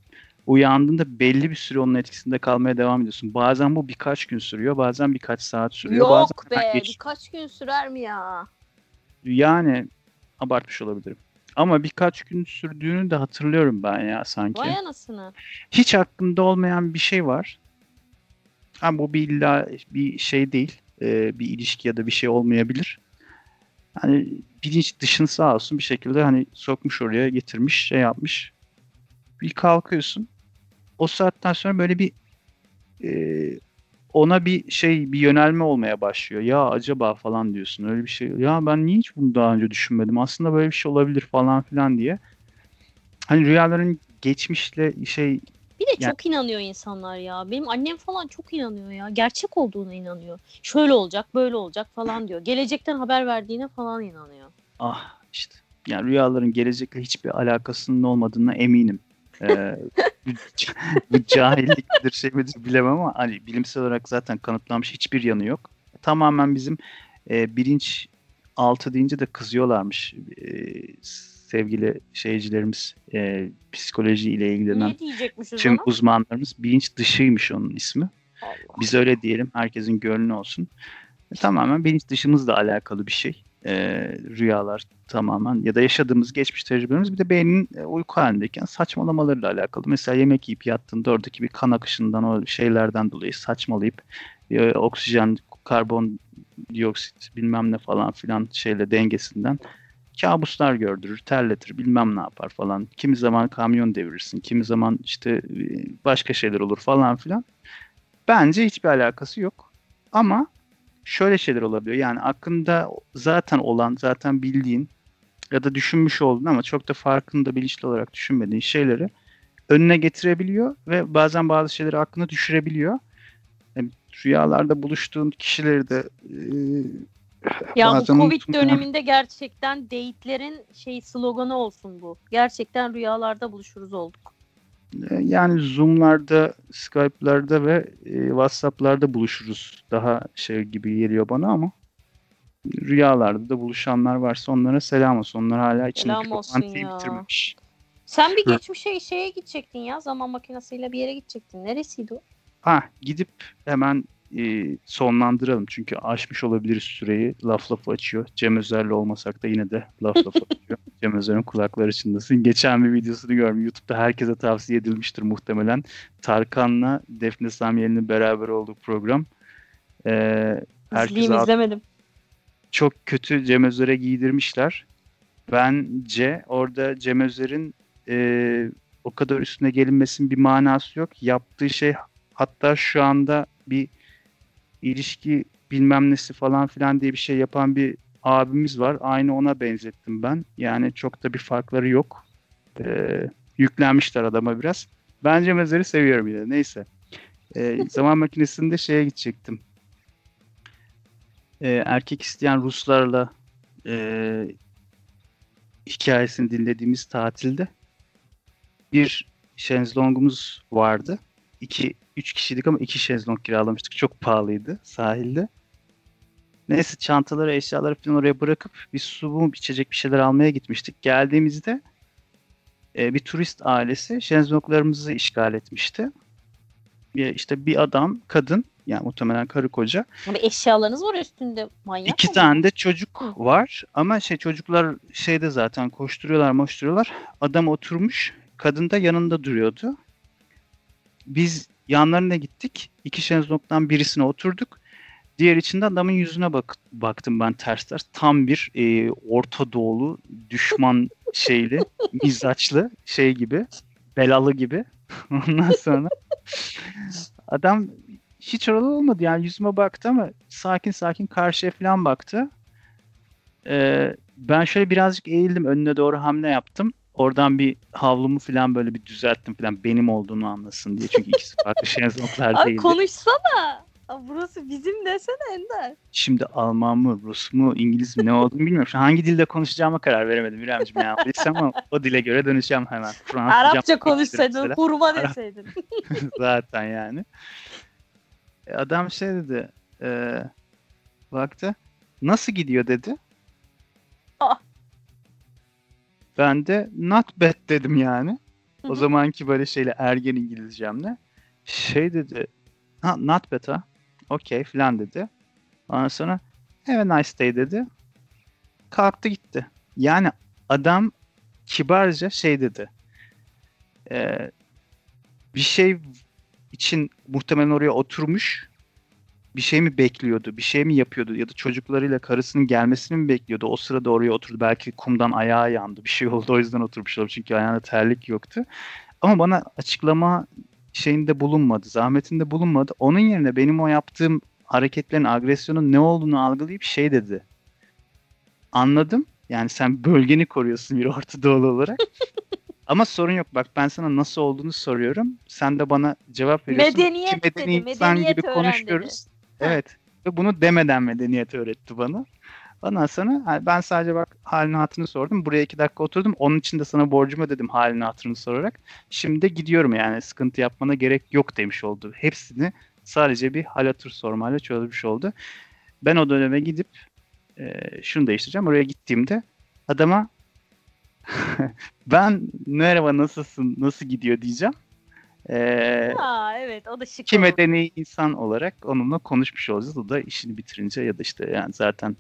uyandığında belli bir süre onun etkisinde kalmaya devam ediyorsun. Bazen bu birkaç gün sürüyor, bazen birkaç saat sürüyor. Yok bazen be geç- birkaç gün sürer mi ya? Yani abartmış olabilirim. Ama birkaç gün sürdüğünü de hatırlıyorum ben ya sanki. Vay anasını. hiç aklımda olmayan bir şey var. Ama bu bir illa bir şey değil. Ee, bir ilişki ya da bir şey olmayabilir. Hani bilinç dışın sağ olsun bir şekilde hani sokmuş oraya getirmiş şey yapmış. Bir kalkıyorsun. O saatten sonra böyle bir e, ona bir şey bir yönelme olmaya başlıyor. Ya acaba falan diyorsun öyle bir şey. Ya ben niye hiç bunu daha önce düşünmedim? Aslında böyle bir şey olabilir falan filan diye. Hani rüyaların geçmişle şey Bir de Yani- çok inanıyor insanlar ya. Benim annem falan çok inanıyor ya. Gerçek olduğuna inanıyor. Şöyle olacak, böyle olacak falan diyor. Gelecekten haber verdiğine falan inanıyor. Ah işte. Yani rüyaların gelecekle hiçbir alakasının olmadığına eminim. Ee, bu, bu cahilliktir şey midir bilemem ama hani bilimsel olarak zaten kanıtlanmış hiçbir yanı yok. Tamamen bizim e, bilinç altı deyince de kızıyorlarmış e, sevgili şeycilerimiz e, psikoloji ile ilgilenen tüm ona? uzmanlarımız bilinç dışıymış onun ismi. Allah. Biz öyle diyelim. Herkesin gönlü olsun. E, tamamen bilinç dışımızla alakalı bir şey. E, rüyalar tamamen ya da yaşadığımız geçmiş tecrübelerimiz bir de beynin e, uyku halindeyken saçmalamalarıyla alakalı. Mesela yemek yiyip yattığında oradaki bir kan akışından o şeylerden dolayı saçmalayıp e, oksijen, karbon dioksit bilmem ne falan filan şeyle dengesinden kabuslar gördürür, terletir, bilmem ne yapar falan. Kimi zaman kamyon devirirsin, kimi zaman işte e, başka şeyler olur falan filan. Bence hiçbir alakası yok. Ama şöyle şeyler olabiliyor. Yani aklında zaten olan, zaten bildiğin ya da düşünmüş olduğun ama çok da farkında bilinçli olarak düşünmediğin şeyleri önüne getirebiliyor ve bazen bazı şeyleri aklına düşürebiliyor. Yani rüyalarda buluştuğun kişileri de e, Ya bu bazen Covid unuttum ya. döneminde gerçekten date'lerin şey sloganı olsun bu. Gerçekten rüyalarda buluşuruz olduk. E, Yani Zoom'larda, Skype'larda ve e, WhatsApp'larda buluşuruz. Daha şey gibi geliyor bana ama rüyalarda da buluşanlar varsa onlara selam olsun. Onlar hala içindeki Selam romantiği ya. bitirmemiş. Sen bir geçmişe şeye gidecektin ya. Zaman makinesiyle bir yere gidecektin. Neresiydi o? Ha gidip hemen e, sonlandıralım. Çünkü aşmış olabiliriz süreyi. Laf lafı açıyor. Cem Özer'le olmasak da yine de laf lafı açıyor. Cem Özer'in kulakları çınlasın. Geçen bir videosunu gördüm. YouTube'da herkese tavsiye edilmiştir muhtemelen. Tarkan'la Defne Samyeli'nin beraber olduğu program. Ee, İzleyeyim izlemedim. çok kötü Cem Özer'e giydirmişler. bence orada Cem Özer'in e, o kadar üstüne gelinmesinin bir manası yok. Yaptığı şey hatta şu anda bir ilişki bilmem nesi falan filan diye bir şey yapan bir abimiz var. Aynı ona benzettim ben. Yani çok da bir farkları yok. E, yüklenmişler adama biraz. Ben Cem Özer'i seviyorum yine. Neyse. E, zaman makinesinde şeye gidecektim. E, erkek isteyen Ruslarla e, hikayesini dinlediğimiz tatilde bir şezlongumuz vardı. İki, üç kişiydik ama iki şezlong kiralamıştık. Çok pahalıydı sahilde. Neyse çantaları, eşyaları falan oraya bırakıp bir su, bu, içecek bir şeyler almaya gitmiştik. Geldiğimizde e, bir turist ailesi şezlonglarımızı işgal etmişti. E, işte bir adam, kadın, yani muhtemelen karı koca. Ama eşyalarınız var üstünde manyak İki mı? tane de çocuk Hı. var ama şey çocuklar şeyde zaten koşturuyorlar moşturuyorlar. Adam oturmuş, kadın da yanında duruyordu. Biz yanlarına gittik. İki şezlongdan birisine oturduk. Diğer içinde adamın yüzüne bak baktım ben ters ters. Tam bir e, Orta Doğulu düşman şeyli, mizaçlı şey gibi, belalı gibi. Ondan sonra adam hiç oralı olmadı yani yüzüme baktı ama sakin sakin karşıya falan baktı. Ee, ben şöyle birazcık eğildim önüne doğru hamle yaptım. Oradan bir havlumu falan böyle bir düzelttim falan benim olduğunu anlasın diye. Çünkü ikisi farklı şezlonglar değildi. konuşsana. Abi burası bizim desene Ender. Şimdi Alman mı, Rus mu, İngiliz mi ne olduğunu bilmiyorum. Şu an hangi dilde konuşacağıma karar veremedim İremciğim yani. ama o dile göre döneceğim hemen. Fransızca Arapça konuşsaydın, hurma deseydin. Zaten yani. E, Adam şey dedi. E, baktı. Nasıl gidiyor dedi. Ah. Ben de not bad dedim yani. O zamanki böyle şeyle ergen İngilizcemle. Şey dedi. Ha, not bad ha. Okey falan dedi. Ondan sonra have a nice day dedi. Kalktı gitti. Yani adam kibarca şey dedi. E, bir şey için muhtemelen oraya oturmuş bir şey mi bekliyordu, bir şey mi yapıyordu ya da çocuklarıyla karısının gelmesini mi bekliyordu? O sırada oraya oturdu. Belki kumdan ayağı yandı. Bir şey oldu o yüzden oturmuş olabilir. Çünkü ayağında terlik yoktu. Ama bana açıklama şeyinde bulunmadı. Zahmetinde bulunmadı. Onun yerine benim o yaptığım hareketlerin, agresyonun ne olduğunu algılayıp şey dedi. Anladım. Yani sen bölgeni koruyorsun bir Orta Doğulu olarak. Ama sorun yok. Bak ben sana nasıl olduğunu soruyorum. Sen de bana cevap veriyorsun. Medeniyet İki medeni dedi, medeniyet gibi öğren konuşuyoruz. Ha. Evet. Ve bunu demeden medeniyet öğretti bana. Ondan sonra ben sadece bak halini hatırını sordum. Buraya iki dakika oturdum. Onun için de sana borcumu ödedim halini hatırını sorarak. Şimdi de gidiyorum yani sıkıntı yapmana gerek yok demiş oldu. Hepsini sadece bir hal hatır sormayla çözmüş oldu. Ben o döneme gidip e, şunu değiştireceğim. Oraya gittiğimde adama ben merhaba nasılsın, nasıl gidiyor diyeceğim. Ee, Aa evet o da şık ki medeni insan olarak onunla konuşmuş olacağız. O da işini bitirince ya da işte yani zaten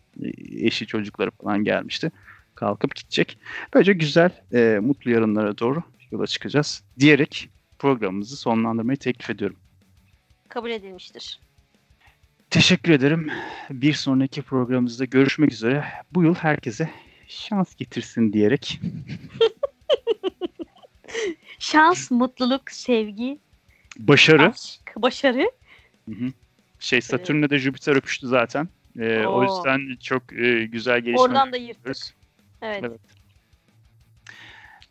eşi çocukları falan gelmişti. Kalkıp gidecek. Böylece güzel, e, mutlu yarınlara doğru yola çıkacağız diyerek programımızı sonlandırmayı teklif ediyorum. Kabul edilmiştir. Teşekkür ederim. Bir sonraki programımızda görüşmek üzere. Bu yıl herkese şans getirsin diyerek Şans, mutluluk, sevgi, başarı. aşk, başarı. Hı hı. Şey Satürn'le de Jüpiter öpüştü zaten. E, o Oo. yüzden çok e, güzel gelişmeler Oradan da yırttık. yapıyoruz. Evet. Evet.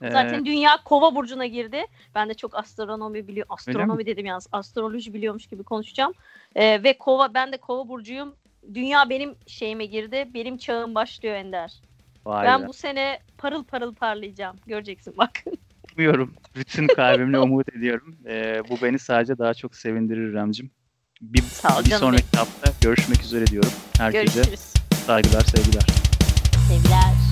Ee, Zaten dünya kova burcuna girdi. Ben de çok astronomi biliyor, astronomi dedim yalnız, astroloji biliyormuş gibi konuşacağım. Ee, ve kova, ben de kova burcuyum. Dünya benim şeyime girdi. Benim çağım başlıyor Ender. vay ben be. bu sene parıl parıl parlayacağım. Göreceksin bak. Umuyorum. Bütün kalbimle umut ediyorum. Ee, bu beni sadece daha çok sevindirir Remcim. Bir, Sağ ol bir sonraki hafta görüşmek üzere diyorum. Herkese Görüşürüz. saygılar, sevgiler. Sevgiler.